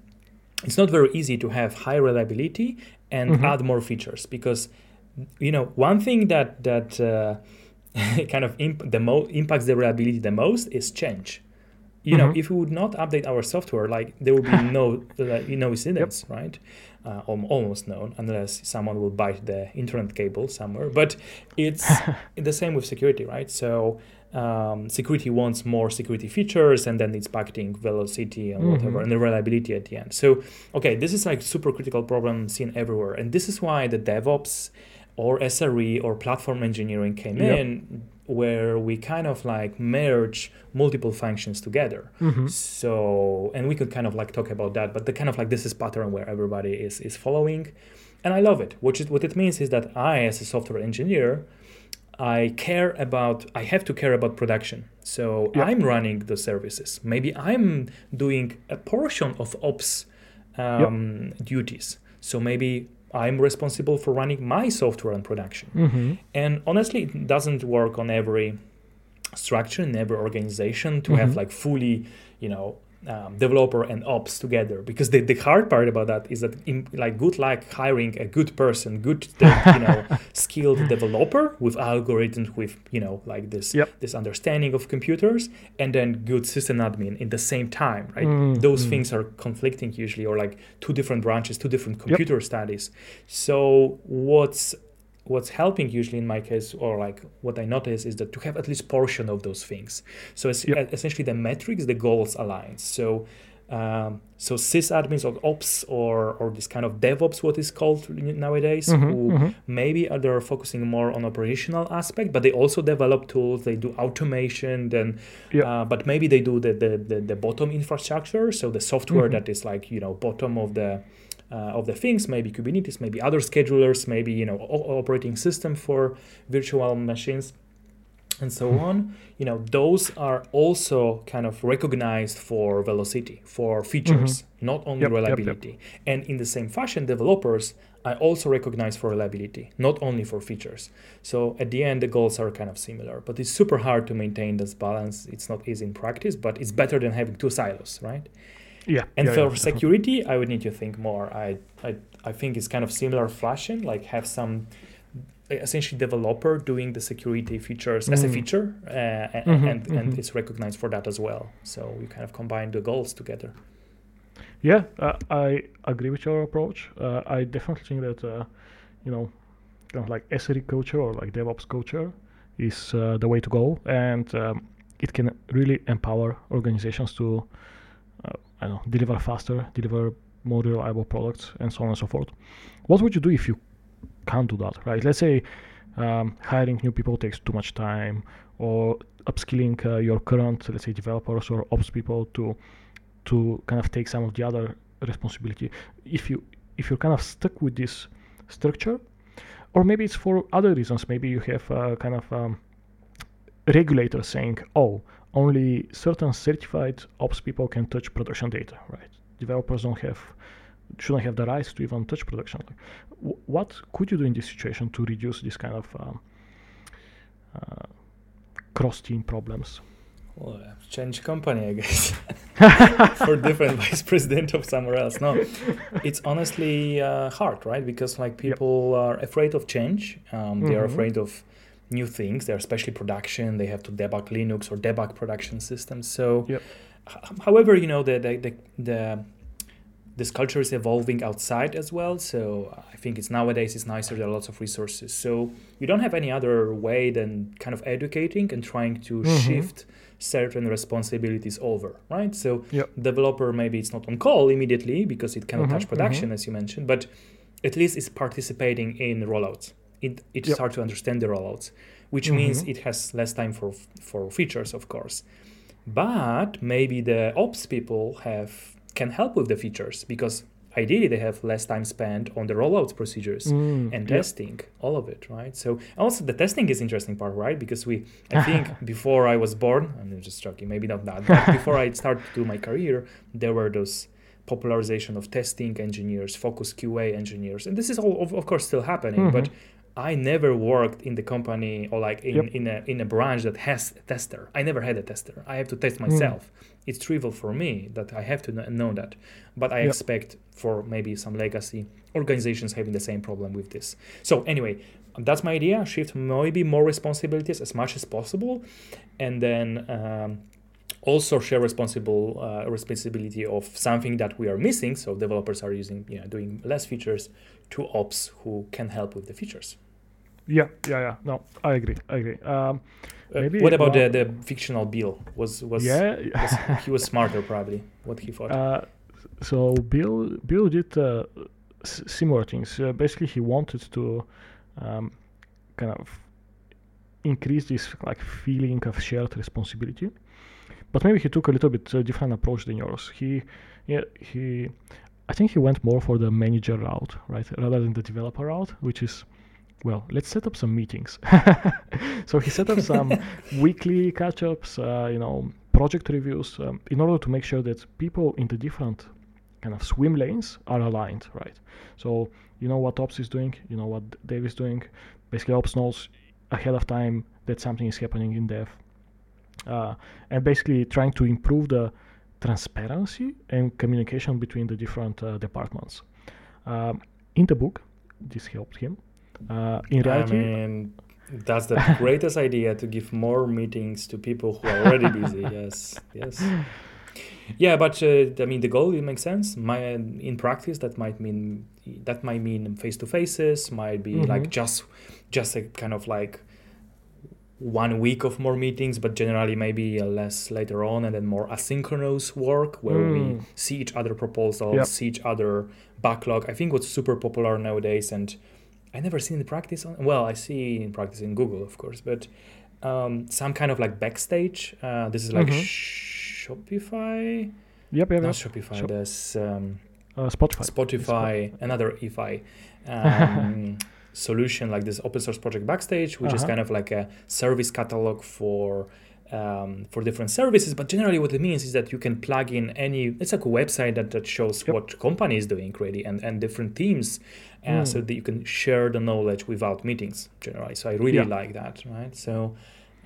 it's not very easy to have high reliability and mm-hmm. add more features because, you know, one thing that that uh, kind of imp- the mo- impacts the reliability the most is change you mm-hmm. know if we would not update our software like there would be no uh, no incidents yep. right uh, almost known unless someone will bite the internet cable somewhere but it's the same with security right so um, security wants more security features and then it's packaging velocity and whatever Mhm. and the reliability at the end so okay this is like super critical problem seen everywhere and this is why the devops or sre or platform engineering came Yep. in where we kind of like merge multiple functions together Mhm. so and we could kind of like talk about that but the kind of like this is pattern where everybody is is following and i love it which is what it means is that i as a software engineer i care about i have to care about production so Yeah. i'm running the services maybe i'm doing a portion of ops um, duties so maybe i'm responsible for running my software in production Mhm. and honestly, it doesn't work on every structure in every organization to have Mhm. like fully, you know, um, developer and ops together. Because the, the hard part about that is that, in, like, good luck hiring a good person, good, you know, skilled developer with algorithms, with you know, like this Yep. this understanding of computers, and then good system admin in the same time, right? Mm, Those mm. things are conflicting usually, or like two different branches, two different computer studies. So what's what's helping usually in my case or like what i notice is that to have at least portion of those things so it's Yep. essentially the metrics the goals align so um, so sysadmins or ops or or this kind of devops what is called nowadays Mhm, who mhm. maybe are they're focusing more on operational aspect but they also develop tools they do automation then Yep. uh, but maybe they do the, the, the, the bottom infrastructure so the software Mhm. that is like you know bottom of the uh, of the things maybe kubernetes maybe other schedulers maybe you know o- operating system for virtual machines and so on. You know those are also kind of recognized for velocity for features not only Yep, yep, yep. reliability. And in the same fashion developers i also recognize for reliability not only for features. So at the end the goals are kind of similar but it's super hard to maintain this balance. It's not easy in practice but it's better than having two silos right Yeah. and yeah, for yeah. security, I would need to think more. I, I, I think it's kind of similar fashion, like have some essentially developer doing the security features as a Mm. feature, uh, and, Mhm, and, and mhm. it's recognized for that as well. So we kind of combine the goals together. Yeah, uh, I agree with your approach. Uh, I definitely think that uh, you know, kind of like SRE culture or like DevOps culture is uh, the way to go, and um, it can really empower organizations to, uh, I don't know, deliver faster, deliver more reliable products, and so on and so forth. What would you do if you can't do that, right? Let's say um, hiring new people takes too much time, or upskilling uh, your current, let's say, developers or ops people to to kind of take some of the other responsibility. If you if you're kind of stuck with this structure, or maybe it's for other reasons. Maybe you have uh, kind of um, regulator saying, "Oh, only certain certified ops people can touch production data." Right? Developers don't have shouldn't have the rights to even touch production. W- what could you do in this situation to reduce this kind of um, uh, cross team problems? Well, change company, I guess, for different vice president of somewhere else. No, it's honestly uh, hard, right? Because like people yep. are afraid of change. Um, they mm-hmm. are afraid of new things. They're especially production. They have to debug Linux or debug production systems. So, yep. however, you know the the the, the this culture is evolving outside as well. So I think it's nowadays it's nicer. There are lots of resources. So you don't have any other way than kind of educating and trying to mm-hmm. shift certain responsibilities over, right? So yep. developer maybe it's not on call immediately because it cannot mm-hmm, touch production mm-hmm. as you mentioned, but at least it's participating in rollouts. It it yep. starts to understand the rollouts, which mm-hmm. means it has less time for for features, of course. But maybe the ops people have can help with the features because ideally they have less time spent on the rollout procedures mm, and testing yep. all of it right so also the testing is interesting part right because we i think before i was born i'm just joking maybe not that but before i started to do my career there were those popularization of testing engineers focus qa engineers and this is all of, of course still happening mm-hmm. but I never worked in the company or like in, yep. in a in a branch that has a tester. I never had a tester. I have to test myself. Mm. It's trivial for me that I have to know that. But I yep. expect for maybe some legacy organizations having the same problem with this. So anyway, that's my idea. Shift maybe more responsibilities as much as possible, and then. Um, also share responsible uh, responsibility of something that we are missing so developers are using you know doing less features to ops who can help with the features. Yeah, yeah, yeah. No, I agree. I agree. Um, uh, what about the, the fictional Bill? Was was yeah? was, he was smarter probably. What he thought. Uh, so Bill Bill did uh, s- similar things. Uh, basically, he wanted to um, kind of increase this like feeling of shared responsibility, but maybe he took a little bit uh, different approach than yours. He yeah he I think he went more for the manager route, right, rather than the developer route, which is, well, let's set up some meetings. so he set up some weekly catch-ups, uh, you know, project reviews, um, in order to make sure that people in the different kind of swim lanes are aligned, right? So you know what Ops is doing, you know what Dev is doing. Basically, Ops knows ahead of time that something is happening in Dev, uh, and basically trying to improve the transparency and communication between the different uh, departments. Um, in the book, this helped him. Uh, in reality, I mean, that's the greatest idea to give more meetings to people who are already busy. Yes, yes. Yeah, but uh, I mean, the goal it makes sense. My in practice, that might mean that might mean face to faces. Might be mm-hmm. like just just a kind of like one week of more meetings, but generally maybe less later on, and then more asynchronous work where mm. we see each other proposals, yep. see each other backlog. I think what's super popular nowadays, and I never seen in practice. On, well, I see in practice in Google, of course, but um, some kind of like backstage. Uh, this is like mm-hmm. Shopify. Yep, yep, Not Shopify. Shop. There's um, uh, Spotify. Spotify, another EFI. Um, solution like this open source project Backstage, which uh-huh. is kind of like a service catalog for um, for different services. But generally, what it means is that you can plug in any. It's like a website that, that shows yep. what company is doing really and and different teams, uh, mm. so that you can share the knowledge without meetings. Generally, so I really yeah. like that. Right, so.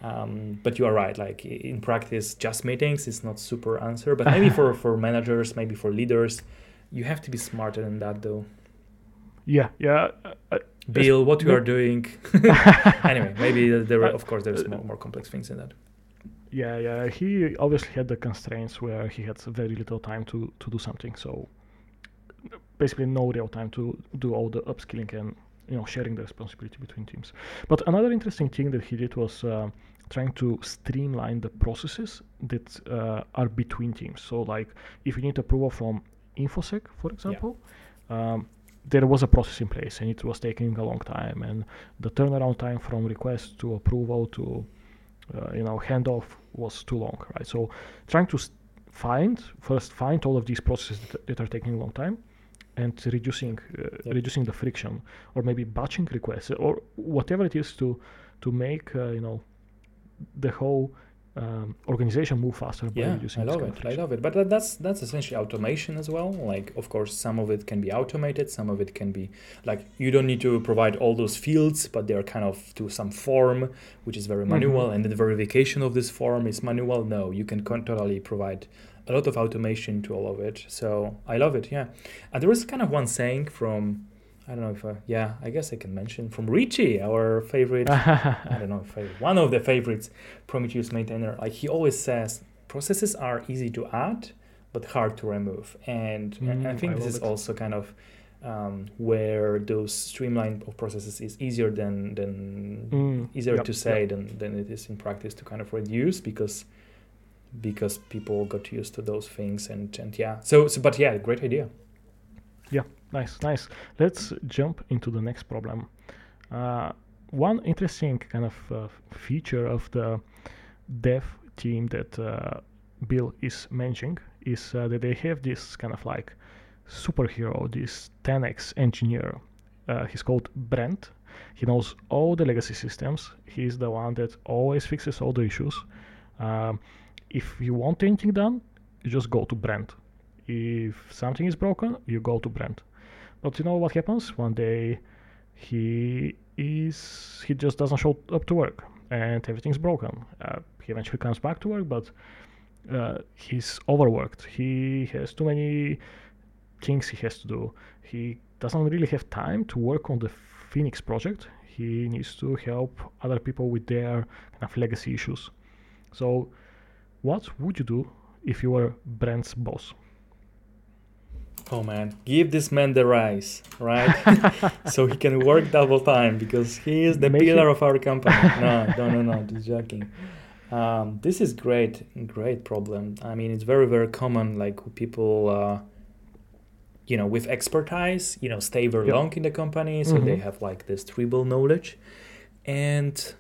Um, but you are right. Like in practice, just meetings is not super answer. But maybe for for managers, maybe for leaders, you have to be smarter than that, though. Yeah, yeah. Uh, Bill, what you are doing. anyway, maybe there are, of course, there's more, more complex things in that. Yeah, yeah. He obviously had the constraints where he had very little time to, to do something. So basically, no real time to do all the upskilling and you know sharing the responsibility between teams. But another interesting thing that he did was uh, trying to streamline the processes that uh, are between teams. So like if you need approval from InfoSec, for example. Yeah. Um, there was a process in place and it was taking a long time and the turnaround time from request to approval to uh, you know handoff was too long right so trying to find first find all of these processes that, that are taking a long time and reducing uh, yep. reducing the friction or maybe batching requests or whatever it is to to make uh, you know the whole um, organization move faster by yeah using i love it i love it. But that, that's that's essentially automation as well. Like of course some of it can be automated some of it can be like you don't need to provide all those fields but they're kind of to some form which is very manual. Mhm. and the verification of this form is manual? No you can totally provide a lot of automation to all of it. So i love it yeah. And there is kind of one saying from i don't know if uh, yeah i guess i can mention from richie our favorite I don't know if I, one of the favorites Prometheus maintainer. Like he always says, processes are easy to add, but hard to remove. And, and I Mm, think I this is it. also kind of um, where those streamline of processes is easier than than Mm, easier yep, to say than than it is in practice to kind of reduce because because people got used to those things and and yeah. So, so but yeah, great idea. Nice, nice. Let's jump into the next problem. Uh, one interesting kind of uh, feature of the dev team that uh, Bill is managing is uh, that they have this kind of like superhero, this 10x engineer. Uh, he's called Brent. He knows all the legacy systems. He's the one that always fixes all the issues. Um, if you want anything done, you just go to Brent. If something is broken, you go to Brent. But you know what happens? One day he is he just doesn't show up to work and everything's broken. Uh, he eventually comes back to work, but uh, he's overworked. He has too many things he has to do. He doesn't really have time to work on the Phoenix project. He needs to help other people with their kind of legacy issues. So, what would you do if you were Brent's boss? Oh man, give this man the rice, right? so he can work double time because he is the Make pillar him- of our company. No, no, no, no, just joking. Um, this is great, great problem. I mean, it's very, very common. Like people, uh, you know, with expertise, you know, stay very Yep. long in the company, so they Mhm. have like this tribal knowledge, and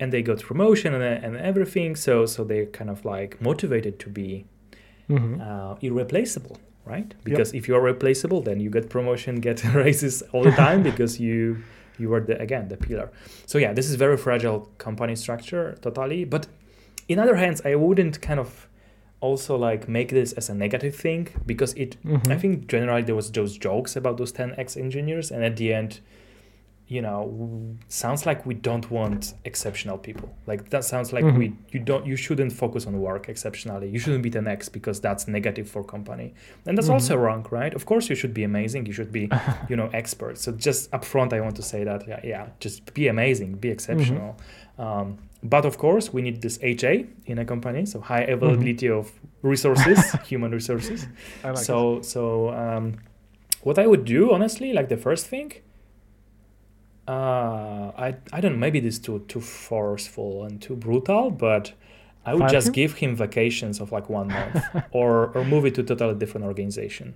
and they got promotion and, and everything. So so they're kind of like motivated to be hmm uh, irreplaceable, right? Because if you are replaceable, then you get promotion, get raises all the time because you you are the again the pillar. So yeah, this is very fragile company structure, totally. But in other hands, I wouldn't kind of also like make this as a negative thing because it. I Mhm. think generally there was those jokes about those 10x engineers, and at the end, you know, sounds like we don't want exceptional people. Like that sounds like Mhm. we you don't you shouldn't focus on work exceptionally. You shouldn't be 10x because that's negative for company, and that's Mhm. also wrong, right? Of course, you should be amazing. You should be you know expert. So just upfront, I want to say that yeah, yeah just be amazing, be exceptional. Um, but of course, we need this HA in a company, so high availability of resources, human resources like it. so so um, what I would do honestly, like the first thing, uh, I I don't know, maybe this is too too forceful and too brutal, but I would Fire just him? give him vacations of like one month or or move it to totally different organization.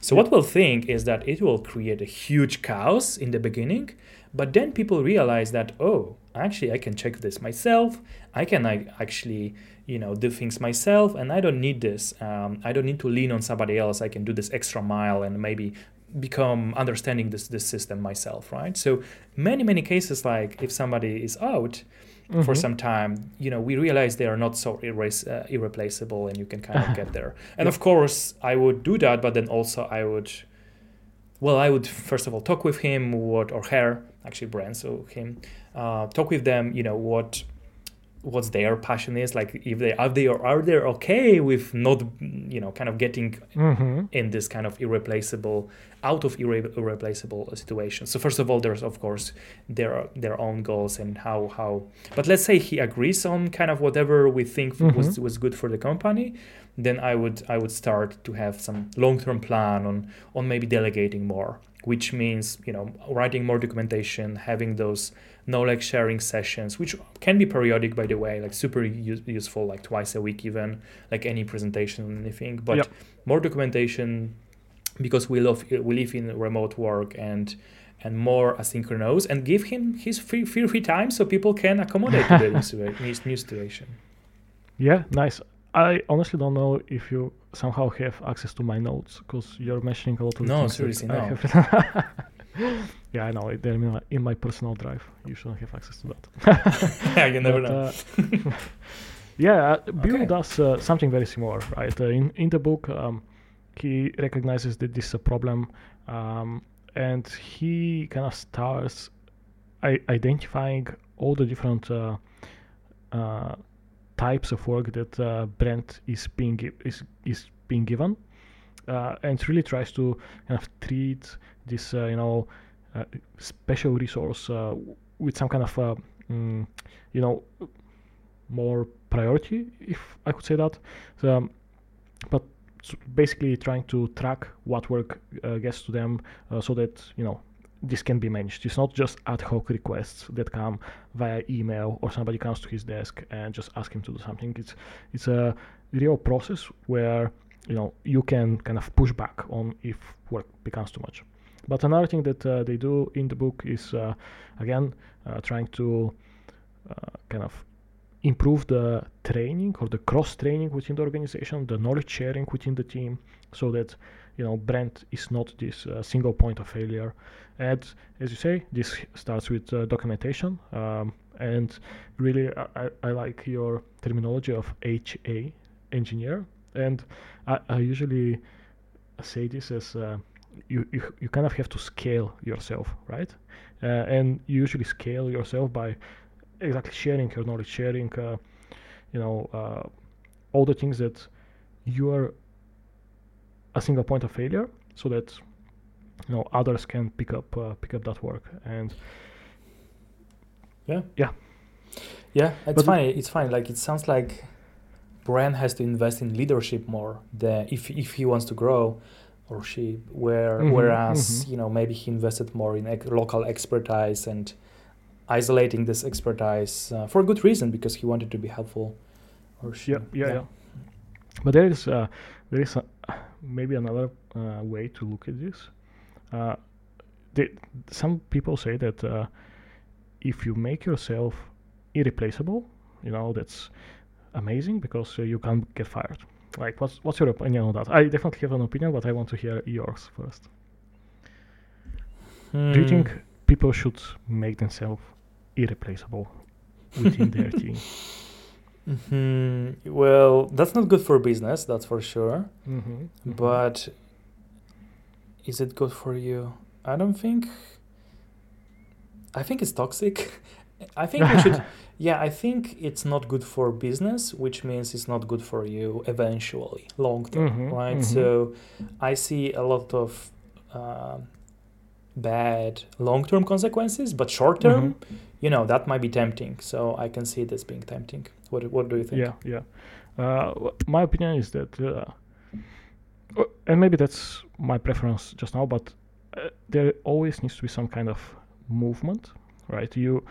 So what we'll think is that it will create a huge chaos in the beginning, but then people realize that oh, actually I can check this myself. I can I, actually you know do things myself, and I don't need this. Um, I don't need to lean on somebody else. I can do this extra mile and maybe become understanding this this system myself, right? So many many cases like if somebody is out for Mhm. some time, you know, we realize they are not so erase, uh, irreplaceable, and you can kind of get there. And of course, I would do that, but then also I would, well, I would first of all talk with him, what or her, actually, Brand, so him, uh, talk with them, you know, what what's their passion is like if they are they or are they okay with not you know kind of getting Mhm. in this kind of irreplaceable out of irre- irreplaceable situation so first of all there's of course their their own goals and how how but let's say he agrees on kind of whatever we think was was good for the company then i would i would start to have some long-term plan on on maybe delegating more which means you know writing more documentation having those knowledge sharing sessions which can be periodic by the way like super use- useful like twice a week even like any presentation or anything but Yep. more documentation because we love we live in remote work and and more asynchronous and give him his free free, free time so people can accommodate to the new, new situation Yeah, nice. I honestly don't know if you somehow have access to my notes because you're mentioning a lot of No, things seriously, no. yeah, I know. They're in my, in my personal drive. You shouldn't have access to that. yeah you never But, know uh, Yeah, uh, Bill Okay. does uh, something very similar, right? Uh, in in the book, um, he recognizes that this is a problem, um, and he kind of starts I- identifying all the different uh, uh, types of work that uh, Brent is being gi- is is being given, uh, and really tries to kind of treat this uh, you know uh, special resource uh, with some kind of mm, you know more priority, if I could say that. Um, but basically trying to track what work uh, gets to them uh, so that you know this can be managed. It's not just ad hoc requests that come via email or somebody comes to his desk and just ask him to do something. It's it's a real process where you know you can kind of push back on if work becomes too much. But another thing that uh, they do in the book is uh, again uh, trying to kind of improve the training or the cross training within the organization, the knowledge sharing within the team, so that you know Brent is not this uh, single point of failure. And as you say, this starts with uh, documentation. Um, and really, I, I, I like your terminology of HA engineer. And I, I usually say this as uh, you, you you kind of have to scale yourself, right? Uh, and you usually scale yourself by exactly sharing your knowledge, sharing, uh, you know, uh, all the things that you are a single point of failure, so that you know others can pick up uh, pick up that work. And Yeah. Yeah. Yeah, it's But- fine. It's fine. Like it sounds like Brand has to invest in leadership more than if if he wants to grow or she where Mhm, whereas mhm. you know maybe he invested more in ec- local expertise and isolating this expertise uh, for a good reason because he wanted to be helpful or she yeah, yeah, yeah. But there is uh, there is a, maybe another uh, way to look at this. Uh, they, some people say that uh, if you make yourself irreplaceable, you know that's amazing because uh, you can't get fired. Like, what's what's your opinion on that? I definitely have an opinion, but I want to hear yours first. Do you think people should make themselves irreplaceable within their team? hmm Well, that's not good for business, that's for sure. Mm-hmm. But is it good for you? I don't think. I think it's toxic. I think we should. Yeah, I think it's not good for business, which means it's not good for you eventually, long term, Mhm, right? mhm. So I see a lot of uh, bad long term consequences, but short term, Mhm. you know, that might be tempting. So I can see this being tempting. What What do you think? Yeah, yeah. Uh, my opinion is that, uh, uh, and maybe that's my preference just now, but uh, there always needs to be some kind of movement, right? You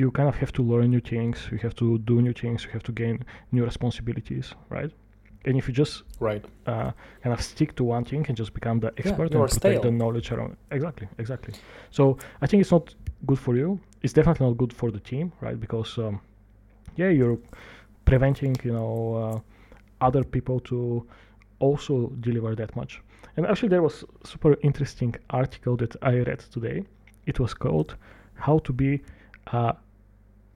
you kind of have to learn new things, you have to do new things, you have to gain new responsibilities, right? And if you just Right. uh, kind of stick to one thing and just become the expert you and protect the knowledge around exactly exactly. So i think it's not good for you. It's definitely not good for the team right? Because um, yeah you're preventing you know uh, other people to also deliver that much. And actually there was super interesting article that i read today. It was called how to be a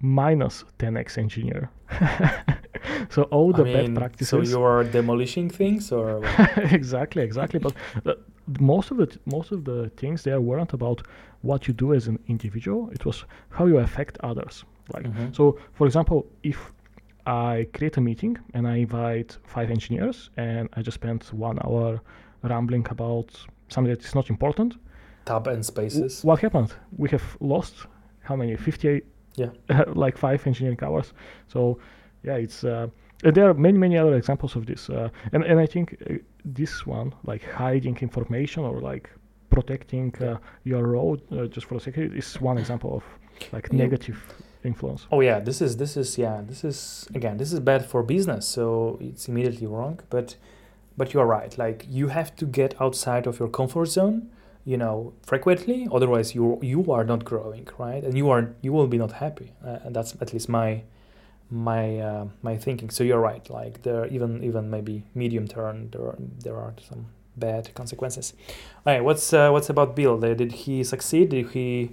minus 10x engineer so all the I bad mean, practices so you are demolishing things, or exactly, exactly. But uh, most of the most of the things there weren't about what you do as an individual. It was how you affect others. Like Mhm. so, for example, if I create a meeting and I invite five engineers and I just spend one hour rambling about something that is not important, tab and w- spaces. what happened? We have lost how many? Fifty-eight. Yeah. like five engineering hours. So yeah, it's uh, and there are many many other examples of this. Uh, and and I think uh, this one, like hiding information or like protecting uh, your road uh, just for the security, is one example of like negative influence. Oh yeah, this is this is yeah, this is again, this is bad for business, so it's immediately wrong. But but you are right. Like you have to get outside of your comfort zone, you know, frequently. Otherwise, you you are not growing, right? And you are you will be not happy. Uh, and that's at least my my uh, my thinking. So you're right. Like there even even maybe medium term there are, there are some bad consequences. All right, what's uh, what's about Bill? Did he succeed? Did he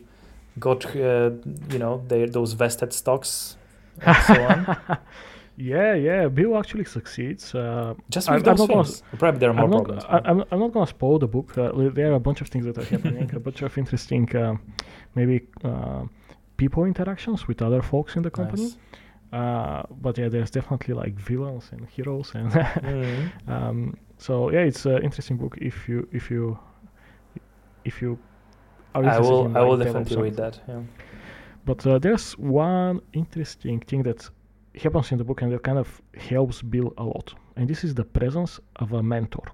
got uh, you know those vested stocks and so on? Yeah, yeah. Bill actually succeeds. Uh, Just I'm- with I'm those not gonna. Probably there are more I'm not, problems. I, I'm, I'm not gonna spoil the book. Uh, there are a bunch of things that are happening, a bunch of interesting, uh, maybe uh, people interactions with other folks in the company. Nice. Uh, but yeah, there's definitely like villains and heroes, and Mhm. um, so yeah, it's an interesting book if you if you if you are I will. in, I will definitely read that. Yeah. but uh, there's one interesting thing that happens in the book and that kind of helps Bill a lot. And this is the presence of a mentor.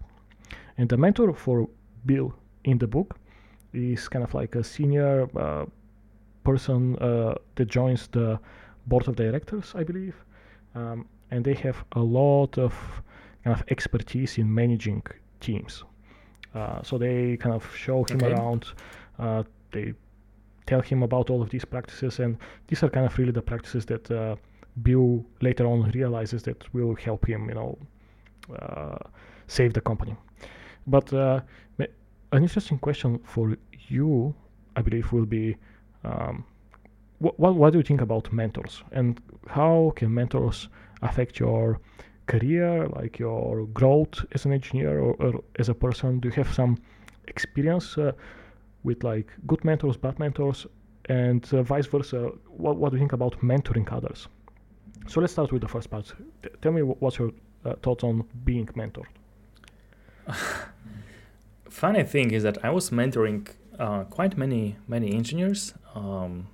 And the mentor for Bill in the book is kind of like a senior uh, person uh, that joins the board of directors, I believe. Um, and they have a lot of kind of expertise in managing teams. Uh, so they kind of show him Okay. around. Uh, they tell him about all of these practices, and these are kind of really the practices that uh, Bill later on realizes that will help him, you know, uh, save the company. But uh, an interesting question for you, I believe, will be, um, what, what do you think about mentors, and how can mentors affect your career, like your growth as an engineer or, or as a person? Do you have some experience uh, with like good mentors, bad mentors, and uh, vice versa? What, what do you think about mentoring others? So let's start with the first part. T- tell me wh- what's your uh, thoughts on being mentored. Funny thing is that I was mentoring uh, quite many many engineers. Um,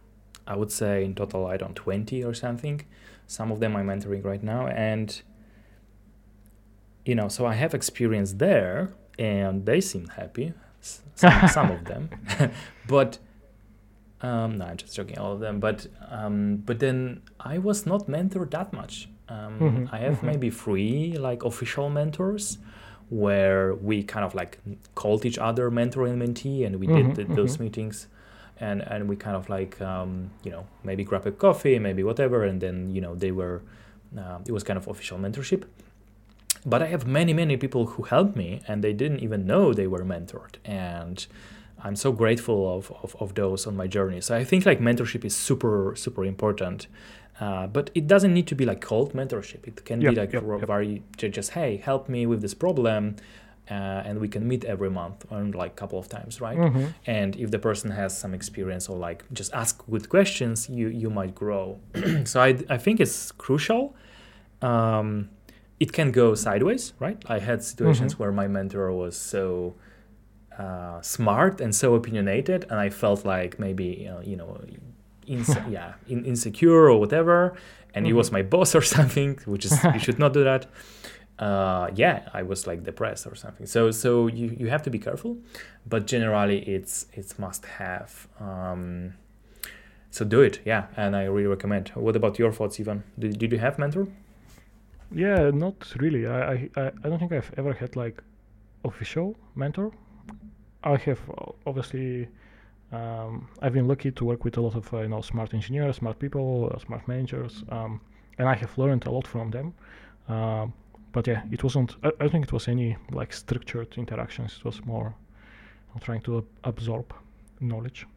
I would say in total I don't twenty or something. Some of them I'm mentoring right now, and you know, so I have experience there, and they seem happy. s- Some, some of them, but um, no, I'm just joking. All of them, but um, but then I was not mentored that much. Um, Mhm, I have mhm. maybe three like official mentors where we kind of like called each other mentor and mentee and we Mhm, did th- those mhm. meetings and and we kind of like um, you know maybe grab a coffee maybe whatever and then you know they were uh, it was kind of official mentorship but i have many many people who helped me and they didn't even know they were mentored and i'm so grateful of, of, of those on my journey so i think like mentorship is super super important uh, but it doesn't need to be like cold mentorship. It can Yep, be like yep, yep. very just hey, help me with this problem, uh, and we can meet every month and like couple of times, right? Mhm. And if the person has some experience or like just ask good questions, you you might grow. so I I think it's crucial. Um, it can go sideways, right? I had situations Mhm. where my mentor was so uh, smart and so opinionated, and I felt like maybe uh, you know, inse- yeah, in- insecure or whatever, and he was my boss or something, which is you should not do that. Uh, yeah, I was like depressed or something. So so you, you have to be careful, but generally it's it's must have. Um, so do it, yeah, and I really recommend. What about your thoughts, Ivan? Did, did you have mentor? Yeah, not really. I I I don't think I've ever had like official mentor. I have uh, obviously. Um, I've been lucky to work with a lot of uh, you know smart engineers, smart people, uh, smart managers, um, and I have learned a lot from them. Um, but yeah, it wasn't. I, I don't think it was any like structured interactions. It was more uh, trying to ab- absorb knowledge.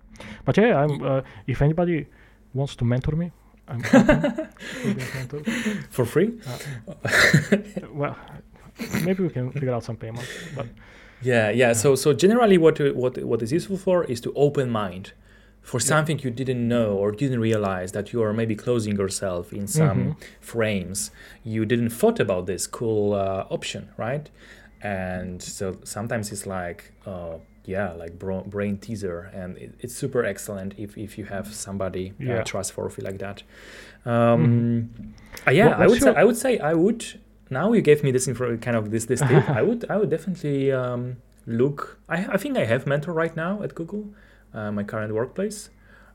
But yeah, I'm. Uh, if anybody wants to mentor me, I'm open to being mentored. For free? well, maybe we can figure out some payment. But Yeah, yeah. So so generally, what what what is useful for is to open mind for something you didn't know or didn't realize that you are maybe closing yourself in some Mhm. frames. You didn't thought about this cool uh, option, right? And so sometimes it's like, uh, yeah, like bro- brain teaser, and it, it's super excellent if if you have somebody Yeah. uh, trustworthy like that. Um, Mhm. uh, yeah, What- I would what's say I would say I would. Now you gave me this info, kind of this this tip. I would I would definitely um, look. I I think I have mentor right now at Google, uh, my current workplace.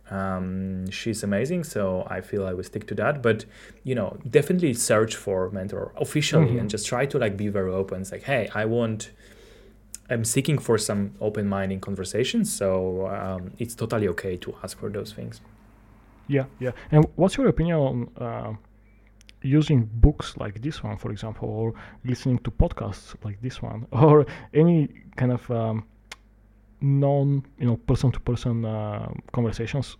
Um, she's amazing, so I feel I will stick to that. But you know, definitely search for mentor officially Mhm. and just try to like be very open. It's like, hey, I want. I'm seeking for some open-minded conversations, so um, it's totally okay to ask for those things. yeah, yeah. And what's your opinion on uh, using books like this one, for example, or listening to podcasts like this one, or any kind of um, non, you know, person-to-person uh, conversations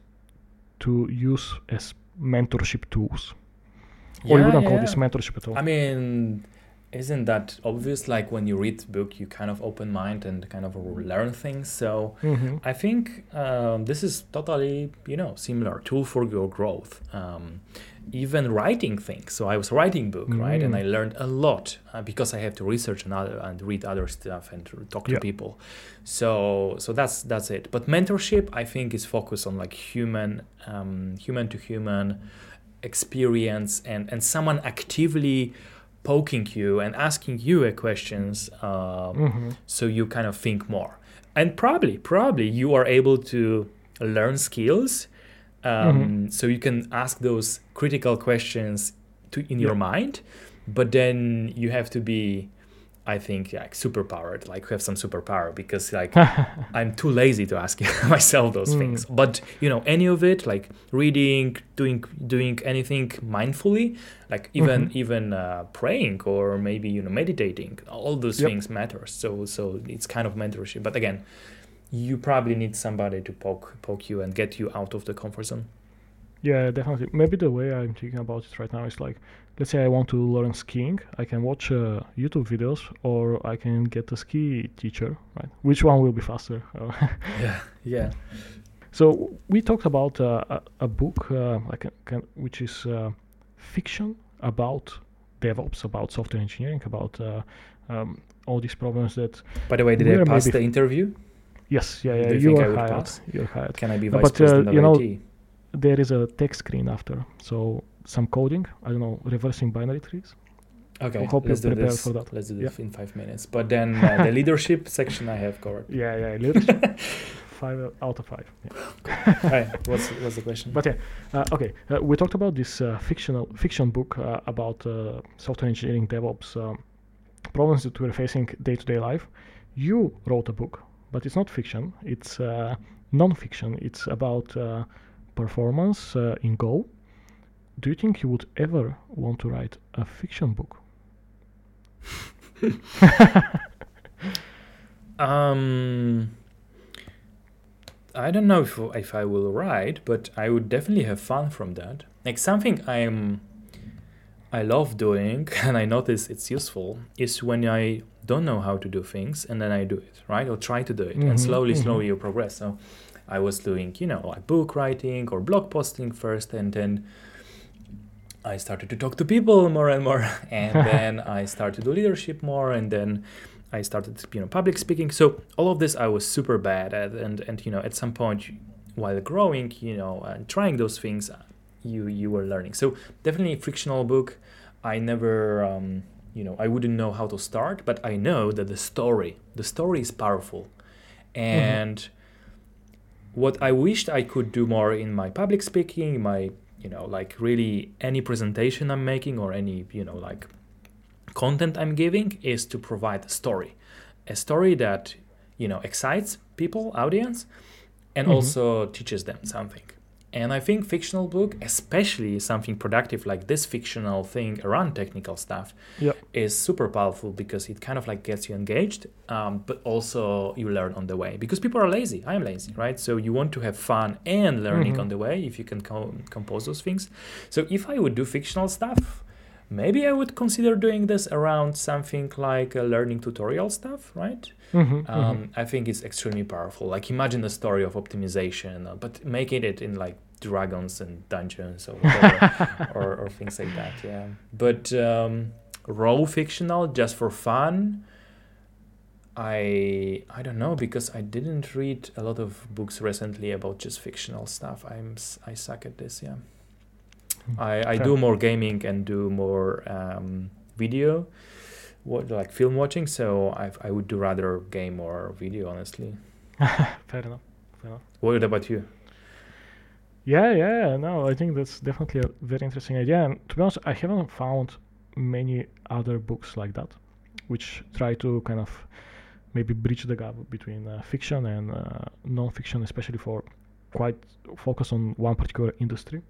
to use as mentorship tools? or you wouldn't call this mentorship at all. I mean, isn't that obvious? Like when you read the book, you kind of open mind and kind of learn things. So Mhm. I think um, this is totally, you know, similar tool for your growth. Um, even writing things. So I was writing book, right, and Mm. I learned a lot uh, because I have to research and other and read other stuff and talk to Yeah. people. So so that's that's it. But mentorship, I think, is focused on like human, um, human to human experience and and someone actively poking you and asking you a questions um, Mhm. so you kind of think more and probably probably you are able to learn skills um, so you can ask those critical questions to in your mind but then you have to be i think like superpowered like have some superpower because like i'm too lazy to ask myself those Mm. things but you know any of it like reading doing doing anything mindfully like even Mhm. even uh, praying or maybe you know meditating all those Yep. things matter so so it's kind of mentorship but again you probably need somebody to poke poke you and get you out of the comfort zone Yeah, definitely. Maybe the way I'm thinking about it right now is like, let's say I want to learn skiing, I can watch uh, YouTube videos, or I can get a ski teacher, right? Which one will be faster? Uh, yeah yeah so we talked about uh, a, a book, uh, like a, kind which is uh, fiction about DevOps, about software engineering, about uh, um, all these problems that. by the way did i pass the interview Yes, yeah, yeah. You You are hired. You're hired. can i be No, vice but, uh, president you of know- IT? There is a text screen after, so some coding. I don't know, reversing binary trees. Okay, I hope you're let's do prepared this. for that. Let's do Yeah. this in five minutes. But then uh, the leadership section I have covered. Yeah, yeah. Leadership. five out of five. Yeah. right. What's what's the question? But yeah, uh, okay. Uh, we talked about this uh, fictional fiction book uh, about uh, software engineering, DevOps um, problems that we're facing day to day life. You wrote a book, but it's not fiction. It's uh, non-fiction. It's about uh, performance uh, in Go. Do you think you would ever want to write a fiction book? um, I don't know if if I will write, but I would definitely have fun from that. Like something I'm I love doing, and I notice it's useful, is when I don't know how to do things and then I do it, right? Or try to do it, Mhm, and slowly, slowly you progress. So I was doing, you know, like book writing or blog posting first, and then I started to talk to people more and more, and then I started to do leadership more, and then I started, you know, public speaking. So all of this I was super bad at, and and you know, at some point while growing, you know, and trying those things, you you were learning. So definitely a fictional book. I never, um, you know, I wouldn't know how to start, but I know that the story, the story is powerful, and what I wished I could do more in my public speaking, my you know, like really any presentation I'm making or any you know like content I'm giving is to provide a story, a story that you know excites people, audience, and Mhm. also teaches them something. And I think fictional book, especially something productive like this fictional thing around technical stuff, Yep. is super powerful because it kind of like gets you engaged, um, but also you learn on the way because people are lazy. I'm lazy, right? So you want to have fun and learning Mhm. on the way if you can co- compose those things. So if I would do fictional stuff, maybe I would consider doing this around something like learning tutorial stuff, right? Mhm, um, mhm. I think it's extremely powerful. Like imagine the story of optimization, uh, but making it in like dragons and dungeons or whatever, or, or things like that. Yeah, but um, raw fictional just for fun. I I don't know because I didn't read a lot of books recently about just fictional stuff. I'm I suck at this. Yeah, I I do more gaming and do more um, video what like film watching so I, I would do rather game or video honestly Fair enough. Fair enough. what about you Yeah, yeah, no, I think that's definitely a very interesting idea. And to be honest, I haven't found many other books like that, which try to kind of maybe bridge the gap between uh, fiction and uh, non-fiction, especially for quite focus on one particular industry.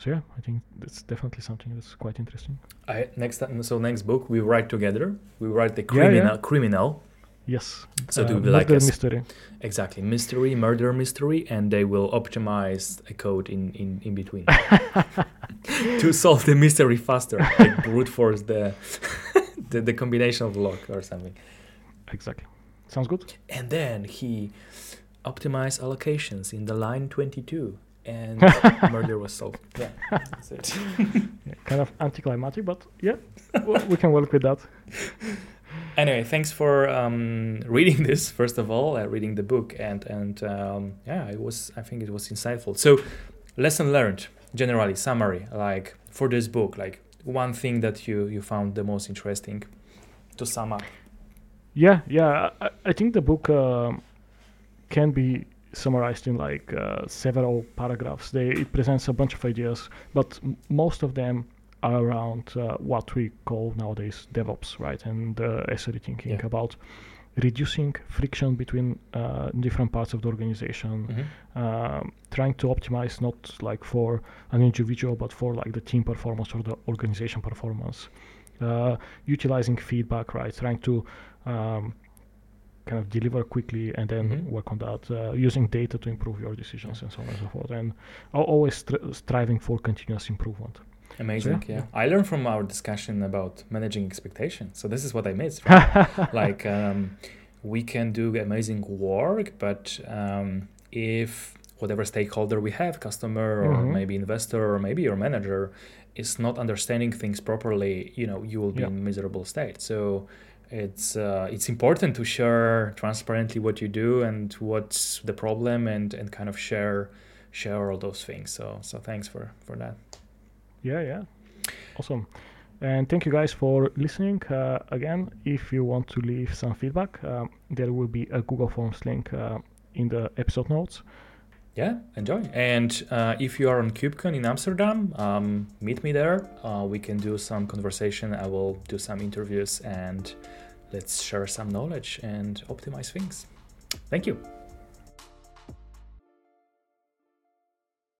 So yeah, I think that's definitely something that's quite interesting. I next time so next book we write together we write the Yeah, yeah. criminal criminal Yes. So uh, it will be like a mystery. Exactly, mystery, murder mystery, and they will optimize a code in in, in between to solve the mystery faster, like brute force the, the the combination of lock or something. Exactly. Sounds good. And then he optimized allocations in the line 22 and murder was solved. Yeah, that's it. Yeah, kind of anticlimactic, but yeah, we can work with that. Anyway, thanks for um, reading this first of all, uh, reading the book, and and um, yeah, it was I think it was insightful. So, lesson learned generally summary like for this book, like one thing that you you found the most interesting to sum up. Yeah, yeah. I, I think the book um, can be summarized in like uh, several paragraphs. They it presents a bunch of ideas, but m- most of them are around uh, what we call nowadays DevOps, right? And uh, SRE thinking Yeah. about reducing friction between uh, different parts of the organization, Mhm. um, trying to optimize not like for an individual but for like the team performance or the organization performance uh, utilizing feedback right trying to um, kind of deliver quickly and then Mhm. work on that uh, using data to improve your decisions and so on and so forth and always stri- striving for continuous improvement Amazing, yeah, yeah. I learned from our discussion about managing expectations. So this is what I missed. Right? like um, we can do amazing work, but um, if whatever stakeholder we have, customer or Mhm. maybe investor or maybe your manager, is not understanding things properly, you know, you will be Yeah. in miserable state. So it's uh, it's important to share transparently what you do and what's the problem and and kind of share share all those things. So so thanks for for that. Yeah, yeah. Awesome. And thank you guys for listening. Uh, again, if you want to leave some feedback, um, there will be a Google Forms link uh, in the episode notes. Yeah, enjoy. And uh, if you are on KubeCon in Amsterdam, um, meet me there. Uh, we can do some conversation. I will do some interviews and let's share some knowledge and optimize things. Thank you.